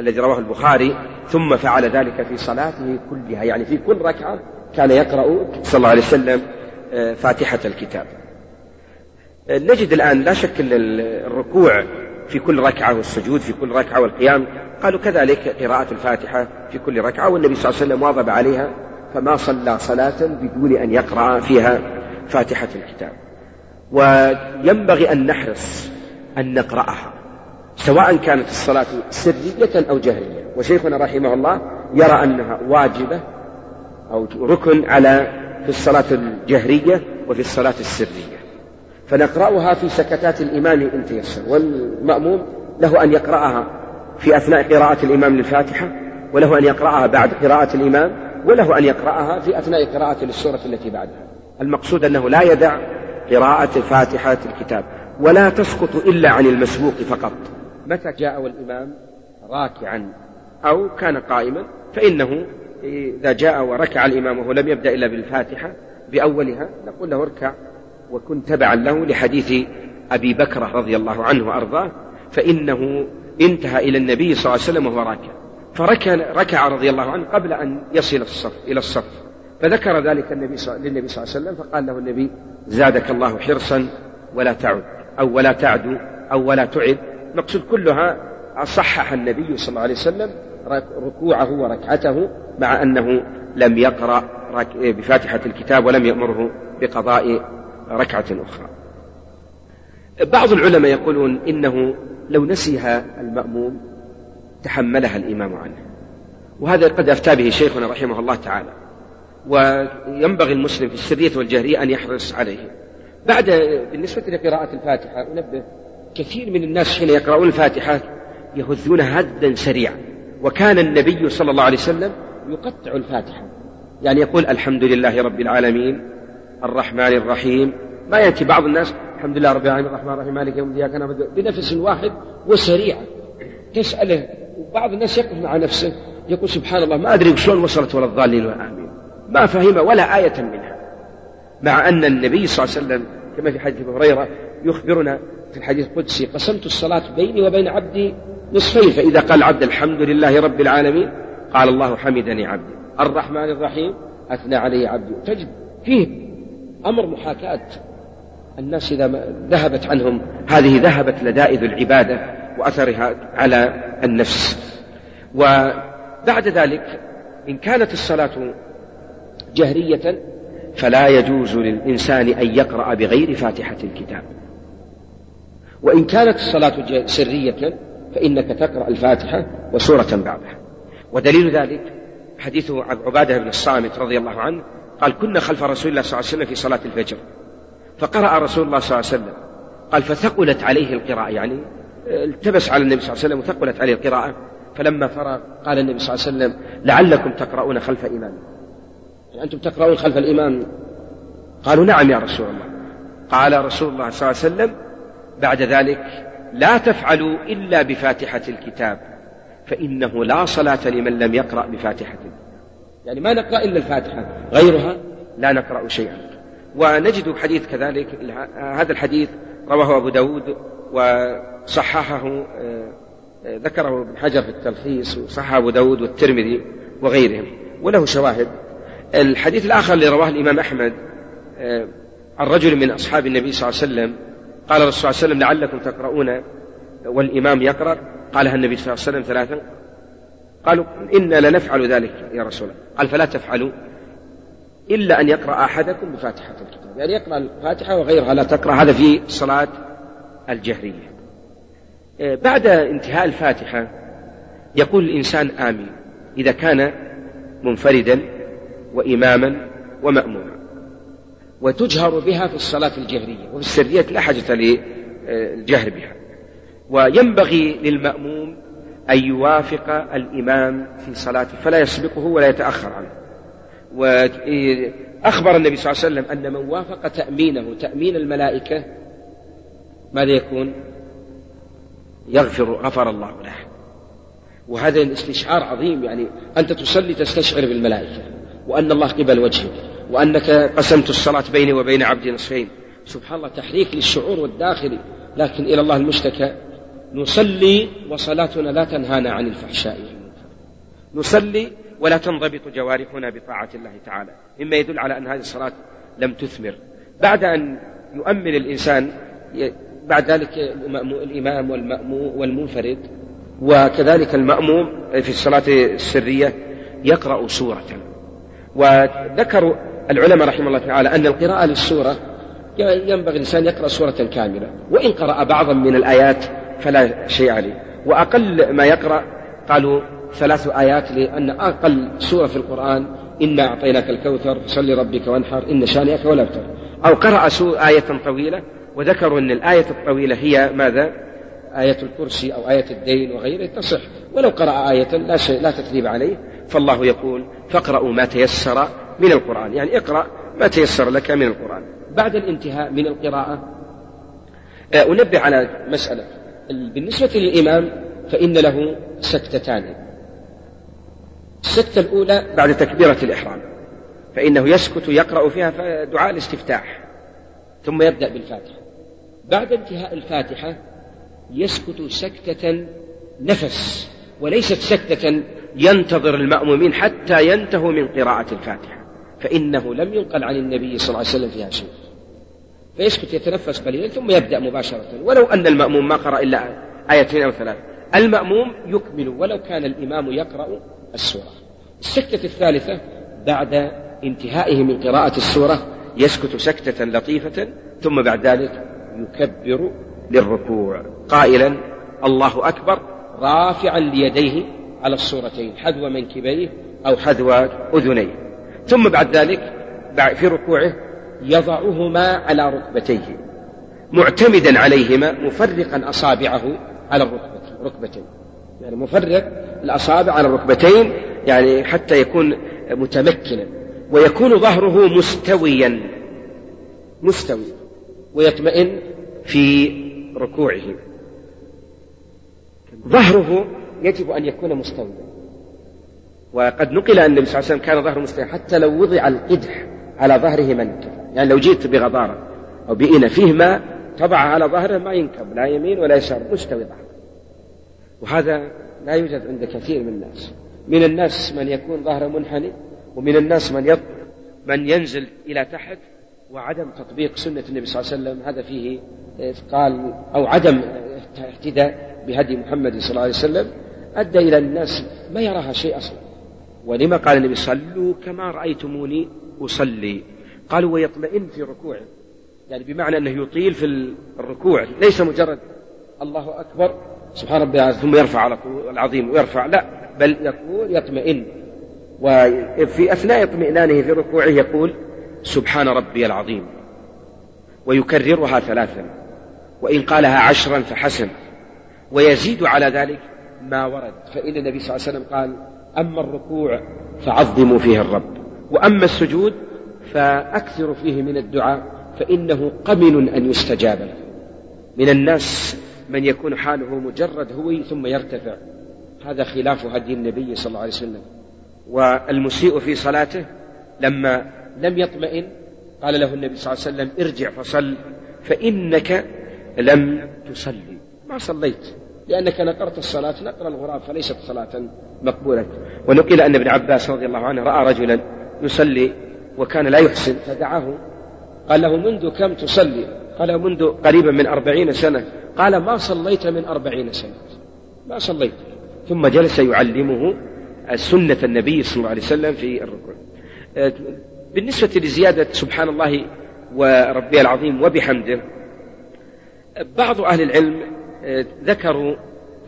الذي رواه البخاري ثم فعل ذلك في صلاته كلها. يعني في كل ركعة كان يقرأ صلى الله عليه وسلم آه، فاتحة الكتاب. آه، نجد الآن لا شك الركوع في كل ركعة والسجود في كل ركعة والقيام. قالوا كذلك قراءة الفاتحة في كل ركعة والنبي صلى الله عليه وسلم واظب عليها فما صلى صلاة بدون أن يقرأ فيها فاتحة الكتاب. وينبغي أن نحرص أن نقرأها سواء كانت الصلاة سرية أو جهرية. وشيخنا رحمه الله يرى أنها واجبة أو ركن على في الصلاة الجهرية وفي الصلاة السرية. فنقرأها في سكتات الإمام إن تيسر والمأموم له أن يقرأها في أثناء قراءة الإمام للفاتحة وله أن يقرأها بعد قراءة الإمام وله أن يقرأها في أثناء قراءة للسورة التي بعدها. المقصود أنه لا يدع قراءة فاتحة الكتاب ولا تسقط إلا عن المسبوق فقط. متى جاء والإمام راكعا أو كان قائما فإنه إذا جاء وركع الإمام وهو لم يبدأ إلا بالفاتحة بأولها نقول له اركع. وكن تبعا له لحديث أبي بكر رضي الله عنه وأرضاه فإنه انتهى إلى النبي صلى الله عليه وسلم وهو راكع. فركع ركع رضي الله عنه قبل أن يصل الصف إلى الصف. فذكر ذلك النبي للنبي صلى الله عليه وسلم فقال له النبي زادك الله حرصا ولا تعد أو ولا تعدو أو ولا تعد. مقصود كلها صحح النبي صلى الله عليه وسلم ركوعه وركعته مع أنه لم يقرأ بفاتحة الكتاب ولم يأمره بقضاء ركعة أخرى. بعض العلماء يقولون إنه لو نسيها المأموم تحملها الإمام عنه. وهذا قد أفتى به شيخنا رحمه الله تعالى. وينبغي المسلم في السرية والجهرية أن يحرص عليه. بعد بالنسبة لقراءة الفاتحة أنبه كثير من الناس حين يقرؤون الفاتحة يهذونها هدا سريعا. وكان النبي صلى الله عليه وسلم يقطع الفاتحة. يعني يقول الحمد لله رب العالمين الرحمن الرحيم. ما يأتي بعض الناس الحمد لله رب العالمين الرحمن الرحيم مالك يوم الدين كان بنفس واحد وسريع. تسأله وبعض الناس يقف مع نفسه يقول سبحان الله ما أدري شلون وصلت ولا الضالين والآمين ما فهم ولا آية منها. مع أن النبي صلى الله عليه وسلم كما في حديث أبي هريرة يخبرنا في الحديث القدسي قسمت الصلاة بيني وبين عبدي نصفين فإذا قال العبد الحمد لله رب العالمين قال الله حمدني عبدي. الرحمن الرحيم أثنى علي عبدي. تجد فيه أمر محاكاة الناس إذا ذهبت عنهم. هذه ذهبت لذائذ العبادة وأثرها على النفس. وبعد ذلك إن كانت الصلاة جهرية فلا يجوز للإنسان أن يقرأ بغير فاتحة الكتاب. وإن كانت الصلاة سرية فإنك تقرأ الفاتحة وسورة بعدها ودليل ذلك حديث عبادة بن الصامت رضي الله عنه قال كنا خلف رسول الله صلى الله عليه وسلم في صلاة الفجر. فقرأ رسول الله صلى الله عليه وسلم. قال فثقلت عليه القراءة. يعني التبس على النبي صلى الله عليه وسلم وثقلت عليه القراءة. فلما فرغ قال النبي صلى الله عليه وسلم لعلكم تقرؤون خلف إمام يعني أنتم تقرؤون خلف الإمام قالوا نعم يا رسول الله. قال رسول الله صلى الله عليه وسلم بعد ذلك لا تفعلوا إلا بفاتحة الكتاب فإنه لا صلاة لمن لم يقرأ بفاتحة يعني ما نقرأ إلا الفاتحة غيرها لا نقرأ شيئا. ونجد حديث كذلك هذا الحديث رواه أبو داود وصححه آه، ذكره ابن حجر في التلخيص وصححه أبو داود والترمذي وغيرهم وله شواهد. الحديث الآخر اللي رواه الإمام أحمد آه، عن رجل من أصحاب النبي صلى الله عليه وسلم قال الرسول صلى الله عليه وسلم لعلكم تقرؤون والإمام يقرأ قالها النبي صلى الله عليه وسلم ثلاثا قالوا إنا لنفعل ذلك يا رسول الله. قال فلا تفعلوا إلا أن يقرأ أحدكم بفاتحة الكتاب. يعني يقرأ الفاتحة وغيرها لا تقرأ هذا في صلاة الجهرية. آه، بعد انتهاء الفاتحة يقول الإنسان آمين إذا كان منفردا وإماما ومأموما. وتجهر بها في الصلاة الجهرية وفي السرية لا حاجة للجهر بها. وينبغي للمأموم أن يوافق الإمام في صلاته فلا يسبقه ولا يتأخر عنه. وأخبر النبي صلى الله عليه وسلم أن من وافق تأمينه تأمين الملائكة ماذا يكون؟ يغفر غفر الله له. وهذا الاستشعار عظيم يعني أنت تصلي تستشعر بالملائكة وأن الله قبل وجهك وأنك قسمت الصلاة بيني وبين عبدي نصفين. سبحان الله تحريك للشعور والداخلي لكن إلى الله المشتكى نصلي وصلاتنا لا تنهانا عن الفحشاء نصلي ولا تنضبط جوارحنا بطاعة الله تعالى. مما يدل على أن هذه الصلاة لم تثمر. بعد أن يؤمن الإنسان بعد ذلك الإمام والمنفرد وكذلك المأموم في الصلاة السرية يقرأ سورة. وذكروا العلماء رحمه الله تعالى أن القراءة للسورة ينبغي الإنسان يقرأ سورة كاملة. وإن قرأ بعضا من الآيات فلا شيء عليه. وأقل ما يقرأ قالوا ثلاث آيات لأن أقل سورة في القرآن إنا أعطيناك الكوثر فصل ربك وانحر إن شانئك ولا ابتر. أو قرأ آية طويلة وذكروا أن الآية الطويلة هي ماذا؟ آية الكرسي أو آية الدين وغيره تصح. ولو قرأ آية لا شيء لا تثريب عليه. فالله يقول فاقرأوا ما تيسر من القرآن. يعني اقرأ ما تيسر لك من القرآن. بعد الانتهاء من القراءة آه، أنبه على مسألة. بالنسبة للإمام فإن له سكتتان. السكتة الأولى بعد تكبيرة الإحرام فإنه يسكت يقرأ فيها دعاء الاستفتاح ثم يبدأ بالفاتحة. بعد انتهاء الفاتحة يسكت سكتة نفس وليست سكتة ينتظر المأمومين حتى ينتهوا من قراءة الفاتحة فإنه لم ينقل عن النبي صلى الله عليه وسلم فيها شيء. فيسكت يتنفس قليلا ثم يبدأ مباشرة. ولو أن المأموم ما قرأ إلا آيتين أو ثلاث المأموم يكمل ولو كان الإمام يقرأ السورة. السكتة الثالثة بعد انتهائه من قراءة السورة يسكت سكتة لطيفة ثم بعد ذلك يكبر للركوع. قائلا الله أكبر رافعا ليديه على الصورتين حذو منكبيه أو حذو أذنيه. ثم بعد ذلك في ركوعه يضعهما على ركبتيه معتمدا عليهما مفرقا أصابعه على الركبتين يعني مفرق الأصابع على الركبتين يعني حتى يكون متمكنا ويكون ظهره مستويا مستوي ويطمئن في ركوعه. ظهره يجب أن يكون مستويا. وقد نقل أن النبي صلى الله عليه وسلم كان ظهره مستوي حتى لو وضع القدح على ظهره ما انكب يعني لو جئت بغضارة أو بإناء فيه ماء طبع على ظهره ما ينكب لا يمين ولا يسار مستوي ظهره. وهذا لا يوجد عند كثير من الناس. من الناس من يكون ظهره منحني ومن الناس من من ينزل إلى تحت وعدم تطبيق سنة النبي صلى الله عليه وسلم. هذا فيه إثقال أو عدم اهتداء بهدي محمد صلى الله عليه وسلم. أدى إلى الناس ما يراها شيء أصلا. ولما قال النبي صلوا كما رأيتموني أصلي. قالوا ويطمئن في ركوعه. يعني بمعنى أنه يطيل في الركوع. ليس مجرد الله أكبر سبحان ربي ثم يرفع على طول العظيم ويرفع. لا بل يقول يطمئن. وفي أثناء اطمئنانه في ركوعه يقول سبحان ربي العظيم. ويكررها ثلاثا. وإن قالها عشرا فحسن. ويزيد على ذلك ما ورد. فإن النبي صلى الله عليه وسلم قال أما الركوع فعظموا فيه الرب. وأما السجود فأكثروا فيه من الدعاء فإنه قمن أن يستجاب له. من الناس من يكون حاله مجرد هوي ثم يرتفع. هذا خلاف هدي النبي صلى الله عليه وسلم. والمسيء في صلاته لما لم يطمئن قال له النبي صلى الله عليه وسلم ارجع فصل فإنك لم تصلي. ما صليت لأنك نقرت الصلاة نقر الغراب فليست صلاة مقبولة. ونقل أن ابن عباس رضي الله عنه رأى رجلا يصلي وكان لا يحسن فدعاه. قال له منذ كم تصلي؟ قال منذ قريبا من أربعين سنة. قال ما صليت من أربعين سنة. ما صليت. ثم جلس يعلمه سنة النبي صلى الله عليه وسلم في الركوع. بالنسبة لزيادة سبحان الله وربي العظيم وبحمده بعض أهل العلم ذكروا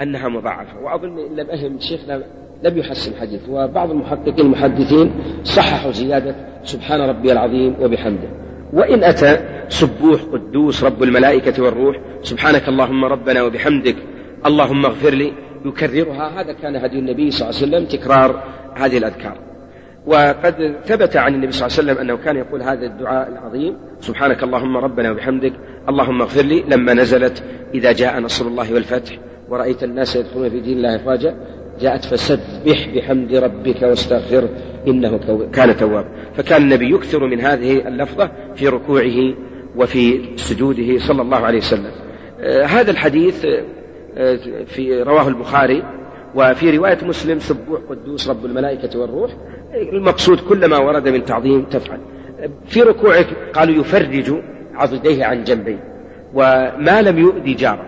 أنها مضاعفة. وأظن إن لم أهم شيخنا لم يحسن الحديث وبعض المحققين المحدثين صححوا زيادة سبحان ربي العظيم وبحمده. وإن أتى سبوح قدوس رب الملائكة والروح سبحانك اللهم ربنا وبحمدك اللهم اغفر لي يكررها. هذا كان هدي النبي صلى الله عليه وسلم تكرار هذه الأذكار. وقد ثبت عن النبي صلى الله عليه وسلم أنه كان يقول هذا الدعاء العظيم سبحانك اللهم ربنا وبحمدك اللهم اغفر لي لما نزلت إذا جاء نصر الله والفتح ورأيت الناس يدخلون في دين الله أفواجا. جاءت فسبح بحمد ربك واستغفره إنه كان تواب. فكان النبي يكثر من هذه اللفظة في ركوعه وفي سجوده صلى الله عليه وسلم. آه هذا الحديث آه في رواه البخاري وفي رواية مسلم سبوح قدوس رب الملائكة والروح. المقصود كل ما ورد من تعظيم تفعل. في ركوعك قالوا يفرج عضديه عن جنبيه وما لم يؤذي جاره.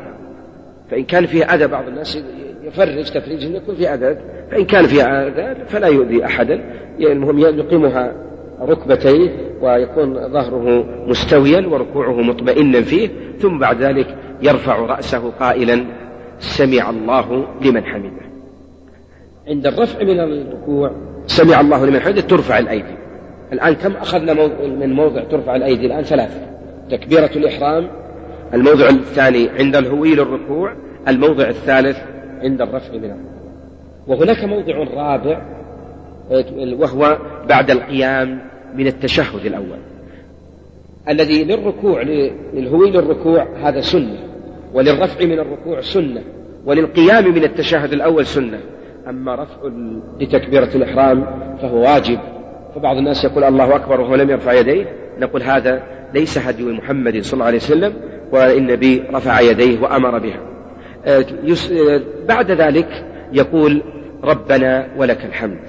فإن كان فيه أذى بعض الناس يفرج تفريج أن يكون في أذى فإن كان فيها أذى فلا يؤذي أحدا. يعني المهم يقيمها ركبتيه ويكون ظهره مستويا وركوعه مطمئنا فيه ثم بعد ذلك يرفع رأسه قائلا سمع الله لمن حمده. عند الرفع من الركوع. سمع الله لمن حمده ترفع الأيدي. الآن كم أخذنا من موضع ترفع الأيدي الآن؟ ثلاثة. تكبيرة الإحرام الموضع الثاني عند الهوي للركوع الموضع الثالث عند الرفع من الركوع وهناك موضع رابع وهو بعد القيام من التشهد الأول. الذي للركوع للهوي للركوع هذا سنة وللرفع من الركوع سنة وللقيام من التشهد الأول سنة. أما رفع لتكبيرة الإحرام فهو واجب. فبعض الناس يقول الله أكبر وهو لم يرفع يديه. نقول هذا ليس هدي محمد صلى الله عليه وسلم والنبي رفع يديه وأمر بها. بعد ذلك يقول ربنا ولك الحمد.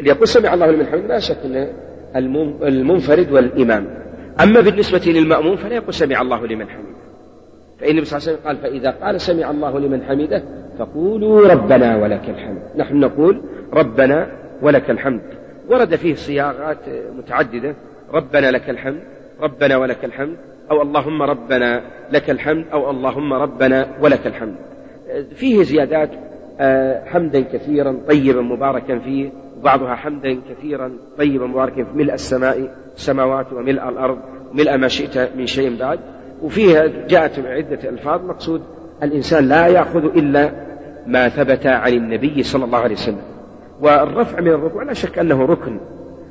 اللي يقول سمع الله لمن حمد لا شك أن المنفرد والإمام. أما بالنسبة للمأموم فلا يقول سمع الله لمن حمده. فإن النبي صلى الله عليه وسلم قال فإذا قال سمع الله لمن حمده فقولوا ربنا ولك الحمد. نحن نقول ربنا ولك الحمد. ورد فيه صياغات متعددة. ربنا لك الحمد ربنا ولك الحمد أو اللهم ربنا لك الحمد أو اللهم ربنا ولك الحمد. فيه زيادات حمدا كثيرا طيبا مباركا فيه. وبعضها حمدا كثيرا طيبا مباركا في ملء السماء السماوات وملء الأرض. ملء ما شئت من شيء بعد. وفيها جاءت عدة ألفاظ. مقصود الإنسان لا يأخذ إلا ما ثبت عن النبي صلى الله عليه وسلم. والرفع من الركوع لا شك أنه ركن.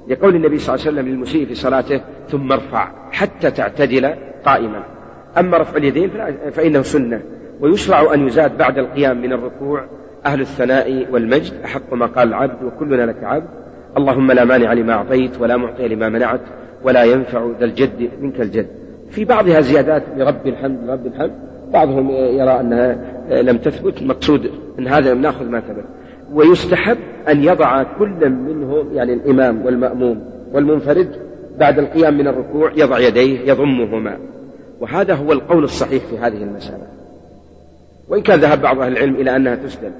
لقول النبي صلى الله عليه وسلم للمسيء في صلاته ثم ارفع حتى تعتدل قائما. أما رفع اليدين فإنه سنة. ويشرع أن يزاد بعد القيام من الركوع أهل الثناء والمجد أحق ما قال العبد وكلنا لك عبد. اللهم لا مانع لما أعطيت ولا معطي لما منعت ولا ينفع ذا الجد منك الجد. في بعضها زيادات لرب الحمد لرب الحمد. بعضهم يرى أنها لم تثبت المقصود أن هذا نأخذ ما ثبت. ويستحب أن يضع كل منهم يعني الإمام والمأموم والمنفرد بعد القيام من الركوع يضع يديه يضمهما. وهذا هو القول الصحيح في هذه المسألة. وإن كان ذهب بعض أهل العلم إلى أنها تسلم.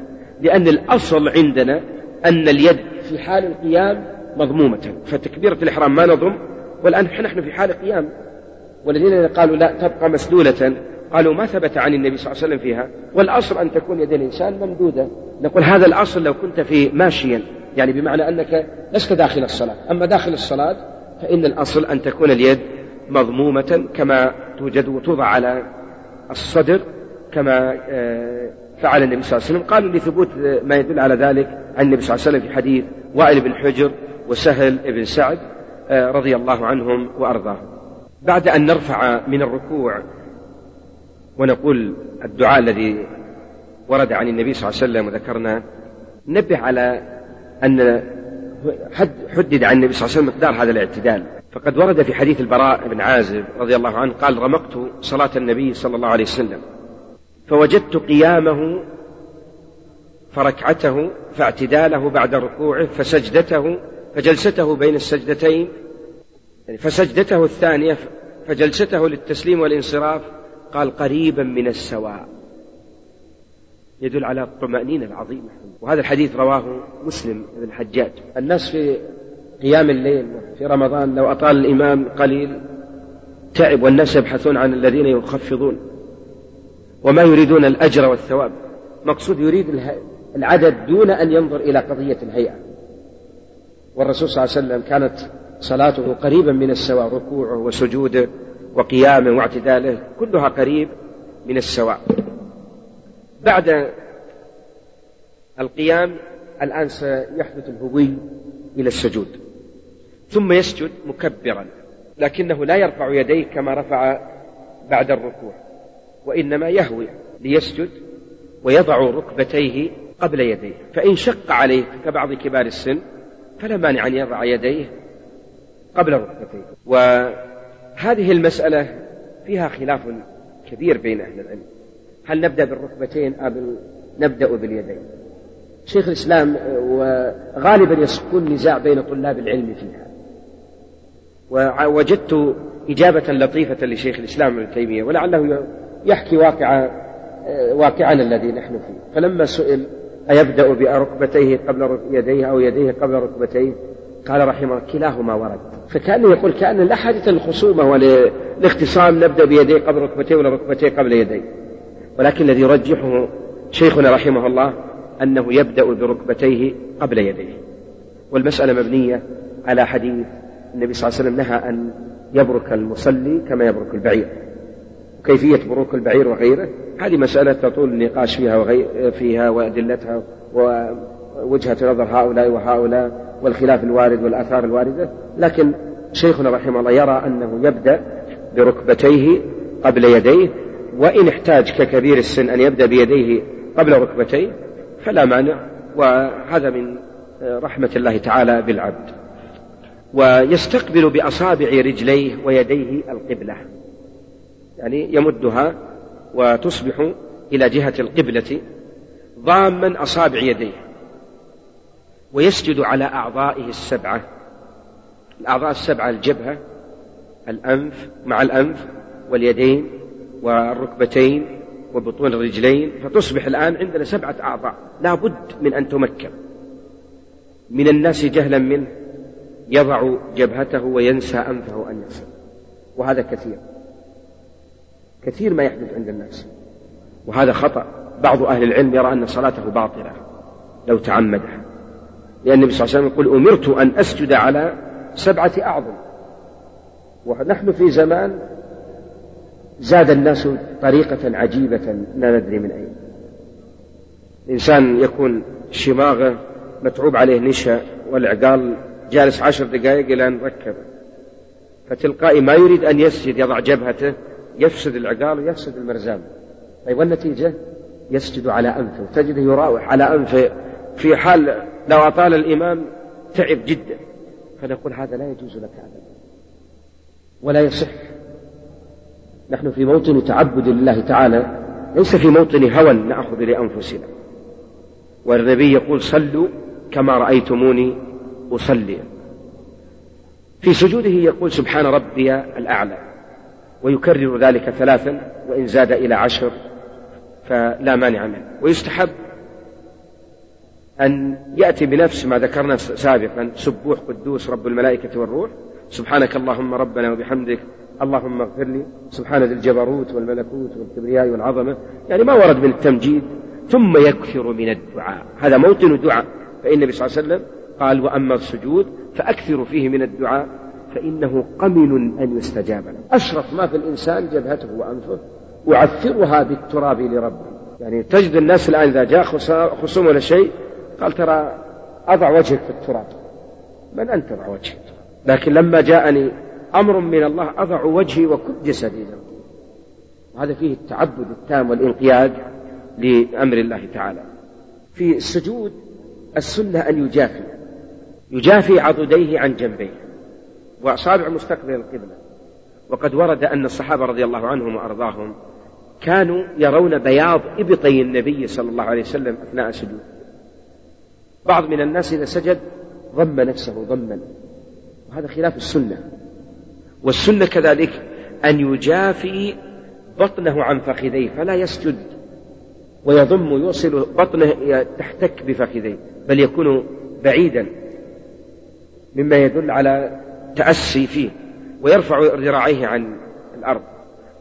لأن الأصل عندنا أن اليد في حال القيام مضمومة. فتكبيرة الإحرام ما نضم؟ والآن نحن في حال قيام. والذين قالوا لا تبقى مسدولة قالوا ما ثبت عن النبي صلى الله عليه وسلم فيها. والأصل أن تكون يد الإنسان ممدودة. نقول هذا الأصل لو كنت في ماشيا. يعني بمعنى أنك لست داخل الصلاة. أما داخل الصلاة فإن الأصل أن تكون اليد مضمومة كما توجد وتوضع على الصدر كما آه، فعل النبي صلى الله عليه وسلم. قالوا لثبوت ما يدل على ذلك عن النبي صلى الله عليه وسلم في حديث وائل بن حجر وسهل بن سعد آه، رضي الله عنهم وأرضاهم. بعد أن نرفع من الركوع ونقول الدعاء الذي ورد عن النبي صلى الله عليه وسلم وذكرنا نبه على أن حدد عن النبي صلى الله عليه وسلم مقدار هذا الاعتدال. فقد ورد في حديث البراء بن عازب رضي الله عنه قال رمقت صلاة النبي صلى الله عليه وسلم فوجدت قيامه فركعته فاعتداله بعد ركوعه فسجدته فجلسته بين السجدتين يعني فسجدته الثانية فجلسته للتسليم والانصراف قال قريبا من السواء. يدل على الطمأنينة العظيمة. وهذا الحديث رواه مسلم بن الحجاج. الناس في قيام الليل في رمضان لو أطال الإمام قليل تعب والناس يبحثون عن الذين يخفضون وما يريدون الأجر والثواب. مقصود يريد العدد دون أن ينظر إلى قضية الهيئة. والرسول صلى الله عليه وسلم كانت صلاته قريبا من السواء ركوعه وسجوده. وقيامه واعتداله كلها قريب من السواء. بعد القيام الآن سيحدث الهوي إلى السجود. ثم يسجد مكبرا لكنه لا يرفع يديه كما رفع بعد الركوع وإنما يهوي ليسجد ويضع ركبتيه قبل يديه. فإن شق عليه كبعض كبار السن فلا مانع أن يضع يديه قبل ركبتيه. وهذه المسألة فيها خلاف كبير بين أهل العلم. هل نبدأ بالركبتين أم نبدأ باليدين؟ شيخ الإسلام وغالبا يكون نزاع بين طلاب العلم فيها. ووجدت إجابة لطيفة لشيخ الإسلام ابن تيمية ولعله يحكي واقع واقعنا الذي نحن فيه. فلما سئل أيبدأ بركبتيه قبل يديه أو يديه قبل ركبتيه؟ قال رحمه الله كلاهما ورد. فكأنه يقول كأن لا حاجة للخصومة وللاختصام نبدأ بيديه قبل ركبتيه ولا ركبتيه قبل يديه ولكن الذي يرجحه شيخنا رحمه الله أنه يبدأ بركبتيه قبل يديه. والمسألة مبنية على حديث النبي صلى الله عليه وسلم نهى أن يبرك المصلي كما يبرك البعير. كيفية بروك البعير وغيره؟ هذه مسألة تطول النقاش فيها وغير فيها وأدلتها ووجهة نظر هؤلاء وهؤلاء. والخلاف الوارد والآثار الواردة لكن شيخنا رحمه الله يرى أنه يبدأ بركبتيه قبل يديه وإن احتاج ككبير السن أن يبدأ بيديه قبل ركبتيه فلا مانع وهذا من رحمة الله تعالى بالعبد. ويستقبل بأصابع رجليه ويديه القبلة يعني يمدها وتصبح إلى جهة القبلة ضاما أصابع يديه. ويسجد على أعضائه السبعة. الأعضاء السبعة الجبهة الأنف مع الأنف واليدين والركبتين وبطون الرجلين. فتصبح الآن عندنا سبعة أعضاء. لا بد من أن تمكن. من الناس جهلا منه يضع جبهته وينسى أنفه أن يصل. وهذا كثير. كثير ما يحدث عند الناس. وهذا خطأ. بعض أهل العلم يرى أن صلاته باطلة. لو تعمدها لأن النبي صلى الله عليه وسلم يقول أمرت أن أسجد على سبعة أعظم. ونحن في زمان زاد الناس طريقة عجيبة لا ندري من أين. الإنسان يكون شماغه متعوب عليه نشا والعقال جالس عشر دقائق إلى أن ركب. فتلقائي ما يريد أن يسجد يضع جبهته يفسد العقال ويفسد المرزام طيب والنتيجة؟ يسجد على أنفه. تجده يراوح على أنفه في حال لو أطال الإمام تعب جدا فنقول هذا لا يجوز لك أبدا. ولا يصح. نحن في موطن تعبد لله تعالى ليس في موطن هوى نأخذ لأنفسنا. والنبي يقول صلوا كما رأيتموني أصلي. في سجوده يقول سبحان ربي الأعلى ويكرر ذلك ثلاثا وإن زاد إلى عشر فلا مانع منه. ويستحب أن يأتي بنفس ما ذكرنا سابقا سبوح قدوس رب الملائكة والروح. سبحانك اللهم ربنا وبحمدك اللهم اغفر لي. سبحان ذي الجبروت والملكوت والكبرياء والعظمة. يعني ما ورد من التمجيد. ثم يكثر من الدعاء. هذا موطن دعاء. فإن النبي صلى الله عليه وسلم قال وأما السجود فأكثروا فيه من الدعاء فإنه قمن أن يستجاب له. أشرف ما في الإنسان جبهته وأنفه. وعثرها بالتراب لربه. يعني تجد الناس الآن إذا جاء خصوم ولا شيء قال ترى أضع وجهك في التراب. من أنت أضع وجهك لكن لما جاءني أمر من الله أضع وجهي وكل جسدي. وهذا فيه التعبد التام والانقياد لأمر الله تعالى. في السجود السنة أن يجافي. يجافي عضديه عن جنبيه. وأصابع مستقبل القبلة. وقد ورد أن الصحابة رضي الله عنهم وأرضاهم كانوا يرون بياض إبطي النبي صلى الله عليه وسلم أثناء سجود بعض من الناس إذا سجد ضم نفسه ضما. وهذا خلاف السنة. والسنة كذلك أن يجافي بطنه عن فخذيه فلا يسجد. ويضم يوصل بطنه تحتك بفخذيه بل يكون بعيدا مما يدل على تأسي فيه ويرفع ذراعيه عن الأرض.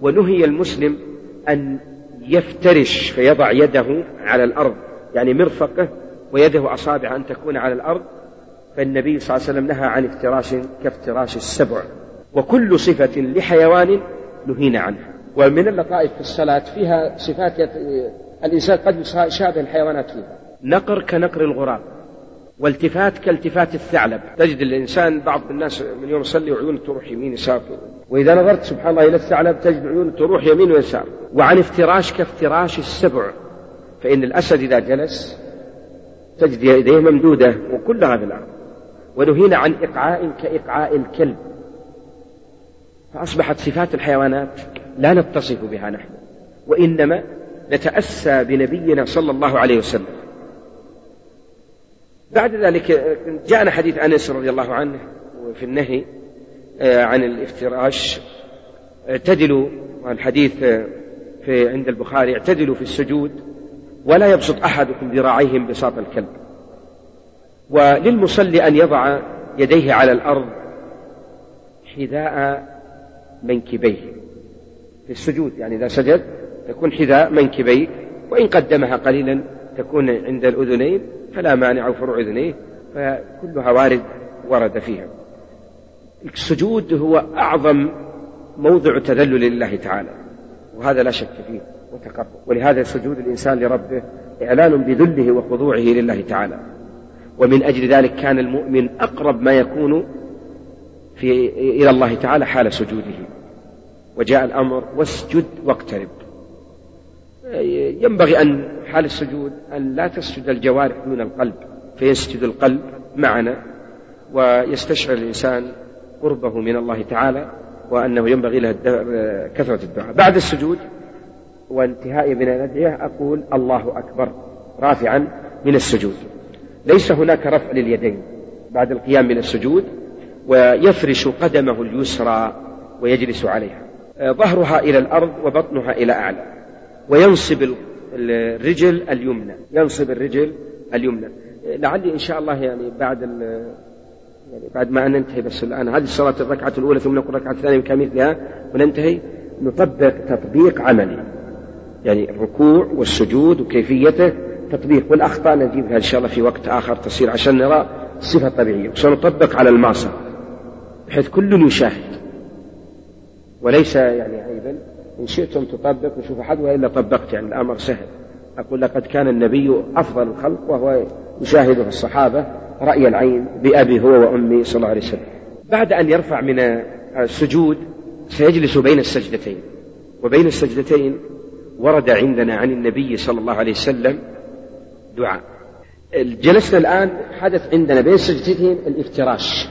ونهي المسلم أن يفترش فيضع يده على الأرض يعني مرفقه ويده أصابع أن تكون على الأرض فالنبي صلى الله عليه وسلم نهى عن افتراش كافتراش السبع وكل صفة لحيوان نهينا عنها. ومن اللطائف في الصلاة فيها صفات. الإنسان قد يشابه الحيوانات فيها. نقر كنقر الغراب والتفات كالتفات الثعلب. تجد الإنسان بعض الناس من يوم يصلي وعيونه تروح يمين يسار. وإذا نظرت سبحان الله إلى الثعلب تجد عيونه تروح يمين ويسار. وعن افتراش كافتراش السبع فإن الأسد إذا جلس تجد يديه ممدودة. وكلها في الأرض ونهينا عن إقعاء كإقعاء الكلب. فأصبحت صفات الحيوانات لا نتصف بها نحن وإنما نتأسى بنبينا صلى الله عليه وسلم. بعد ذلك جاءنا حديث أنس رضي الله عنه في النهي آه، عن الافتراش. اعتدلوا الحديث آه، في عند البخاري اعتدلوا في السجود. ولا يبسط أحدكم ذراعيهم بساط الكلب. وللمصلي أن يضع يديه على الأرض حذاء منكبيه. في السجود يعني إذا سجد تكون حذاء منكبيه وإن قدمها قليلا تكون عند الأذنين فلا مانع فروع أذنيه فكلها وارد ورد فيها. السجود هو أعظم موضع تذلل لله تعالى وهذا لا شك فيه. وتقرب ولهذا سجود الإنسان لربه إعلان بذله وخضوعه لله تعالى. ومن أجل ذلك كان المؤمن أقرب ما يكون في إلى الله تعالى حال سجوده. وجاء الأمر واسجد واقترب. ينبغي أن حال السجود أن لا تسجد الجوارح دون القلب فيسجد القلب معنا ويستشعر الإنسان قربه من الله تعالى وأنه ينبغي له كثرة الدعاء. بعد السجود وانتهاء من الأدعية أقول الله أكبر رافعا من السجود. ليس هناك رفع لليدين بعد القيام من السجود ويفرش قدمه اليسرى ويجلس عليها. ظهرها إلى الأرض وبطنها إلى أعلى وينصب الرجل اليمنى ينصب الرجل اليمنى. لعلي إن شاء الله يعني بعد يعني بعد ما ننتهي بس الآن هذه الصلاة الركعة الأولى ثم نقول الركعة الثانية كمثلها وننتهي. نطبق تطبيق عملي. يعني الركوع والسجود وكيفيته تطبيق والأخطاء نجيبها إن شاء الله في وقت آخر تصير عشان نرى الصفة الطبيعية. وسنطبق على المعصى بحيث كل يشاهد وليس يعني عيبا إن شئتم تطبق وشوف أحد وإلا طبقت يعني الأمر سهل. أقول لقد كان النبي أفضل الخلق وهو يشاهده الصحابة رأي العين بأبي هو وأمي صلى الله عليه وسلم. بعد أن يرفع من السجود سيجلس بين السجدتين. وبين السجدتين ورد عندنا عن النبي صلى الله عليه وسلم دعاء. جلسنا الآن حدث عندنا بين السجدتين الافتراش.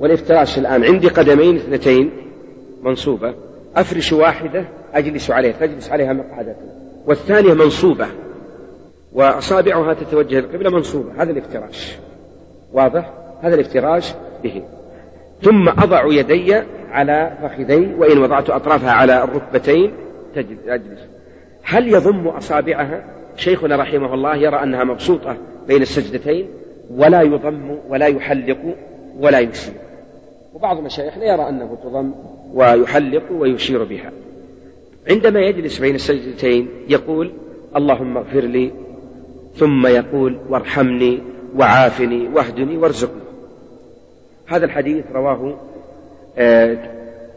والافتراش الآن عندي قدمين اثنتين منصوبة. أفرش واحدة أجلس عليها تجلس عليها مقعدة والثانية منصوبة وأصابعها تتوجه القبلة منصوبة. هذا الافتراش. واضح؟ هذا الافتراش به. ثم أضع يدي على فخذي وإن وضعت أطرافها على الركبتين أجلس. هل يضم أصابعها؟ شيخنا رحمه الله يرى أنها مبسوطة بين السجدتين ولا يضم ولا يحلق ولا يشير. وبعض مشايخنا يرى أنه تضم ويحلق ويشير بها. عندما يجلس بين السجدتين يقول اللهم اغفر لي. ثم يقول وارحمني وعافني واهدني وارزقني. هذا الحديث رواه آه،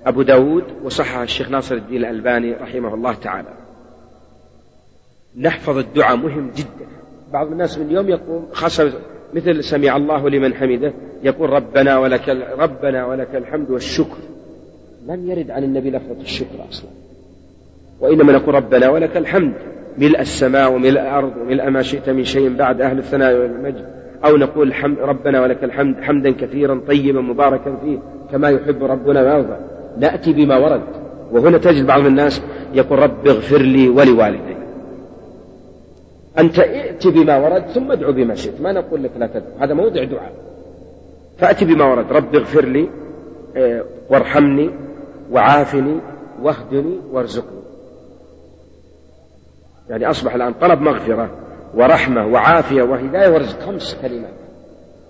أبو داود وصححه الشيخ ناصر الدين الألباني رحمه الله تعالى. نحفظ الدعاء مهم جدا. بعض الناس من اليوم يقوم خاصة مثل سمع الله لمن حمده يقول ربنا ولك ربنا ولك الحمد والشكر. لم يرد عن النبي لفظة الشكر أصلا. وإنما نقول ربنا ولك الحمد. ملء السماء وملء الأرض وملء ما شئت من شيء بعد أهل الثناء والمجد. أو نقول حمد ربنا ولك الحمد حمدا كثيرا طيبا مباركا فيه كما يحب ربنا ويرضى. نأتي بما ورد. وهنا تجد بعض الناس يقول رب اغفر لي ولوالدي. أنت ائت بما ورد ثم ادعو بما شئت. ما نقول لك لا تدعو. هذا موضع دعاء. فأتي بما ورد. رب اغفر لي آه، وارحمني وعافني واهدني وارزقني. يعني أصبح الآن طلب مغفرة ورحمة وعافية وهداية ورزق خمس كلمات.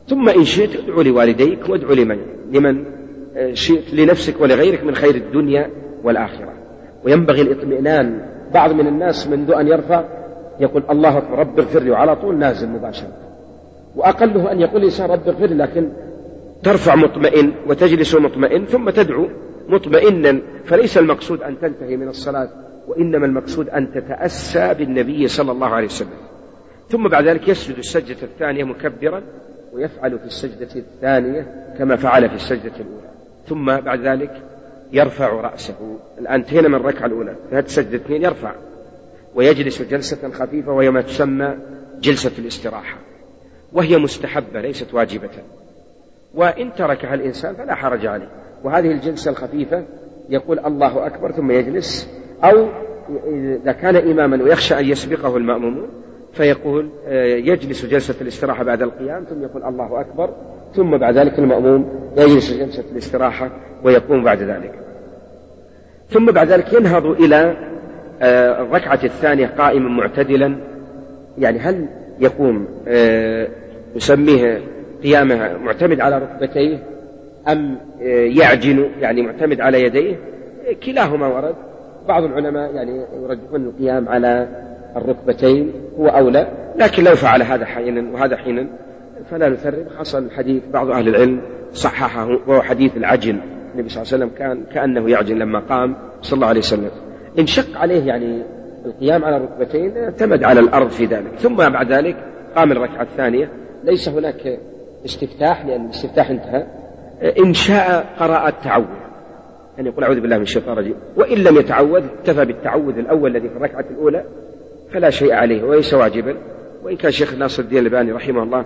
ثم إن شئت ادعو لوالديك وادعو لمن؟ لمن؟ آه، شئت لنفسك ولغيرك من خير الدنيا والآخرة. وينبغي الاطمئنان. بعض من الناس منذ أن يرفع يقول الله رب اغفر لي وعلى طول نازل مباشرة. وأقله أن يقول الإنسان رب اغفر لي لكن ترفع مطمئن وتجلس مطمئن ثم تدعو مطمئنا. فليس المقصود أن تنتهي من الصلاة وإنما المقصود أن تتأسى بالنبي صلى الله عليه وسلم. ثم بعد ذلك يسجد السجدة الثانية مكبرا ويفعل في السجدة الثانية كما فعل في السجدة الأولى. ثم بعد ذلك يرفع رأسه. الآن انتهينا من الركعة الأولى. هذه السجدة يرفع. ويجلس جلسة خفيفة وهي ما تسمى جلسة الاستراحة. وهي مستحبة ليست واجبة. وإن تركها الإنسان فلا حرج عليه. وهذه الجلسة الخفيفة يقول الله أكبر ثم يجلس أو إذا كان إماما ويخشى أن يسبقه المأمومون فيقول آه، يجلس جلسة الاستراحة بعد القيام ثم يقول الله أكبر ثم بعد ذلك المأموم يجلس جلسة الاستراحة ويقوم بعد ذلك. ثم بعد ذلك ينهض إلى الركعة الثانية قائما معتدلا يعني هل يقوم آه، يسميه قيامها معتمد على ركبتيه أم يعجن يعني معتمد على يديه؟ كلاهما ورد. بعض العلماء يعني يرجحون القيام على الركبتين هو أولى لكن لو فعل هذا حينا وهذا حينا فلا نثرب حصل حديث بعض أهل العلم صححه وهو حديث العجل النبي صلى الله عليه وسلم كان كأنه يعجل لما قام صلى الله عليه وسلم. إن شق عليه يعني القيام على الركبتين اعتمد على الأرض في ذلك. ثم بعد ذلك قام الركعة الثانية. ليس هناك استفتاح لأن الاستفتاح انتهى. إن شاء قرأ التعوذ. أن يقول أعوذ بالله من الشيطان الرجيم. وإن لم يتعوذ اكتفى بالتعوذ الأول الذي في الركعة الأولى فلا شيء عليه وليس واجبا. وإن كان شيخ ناصر الدين الباني رحمه الله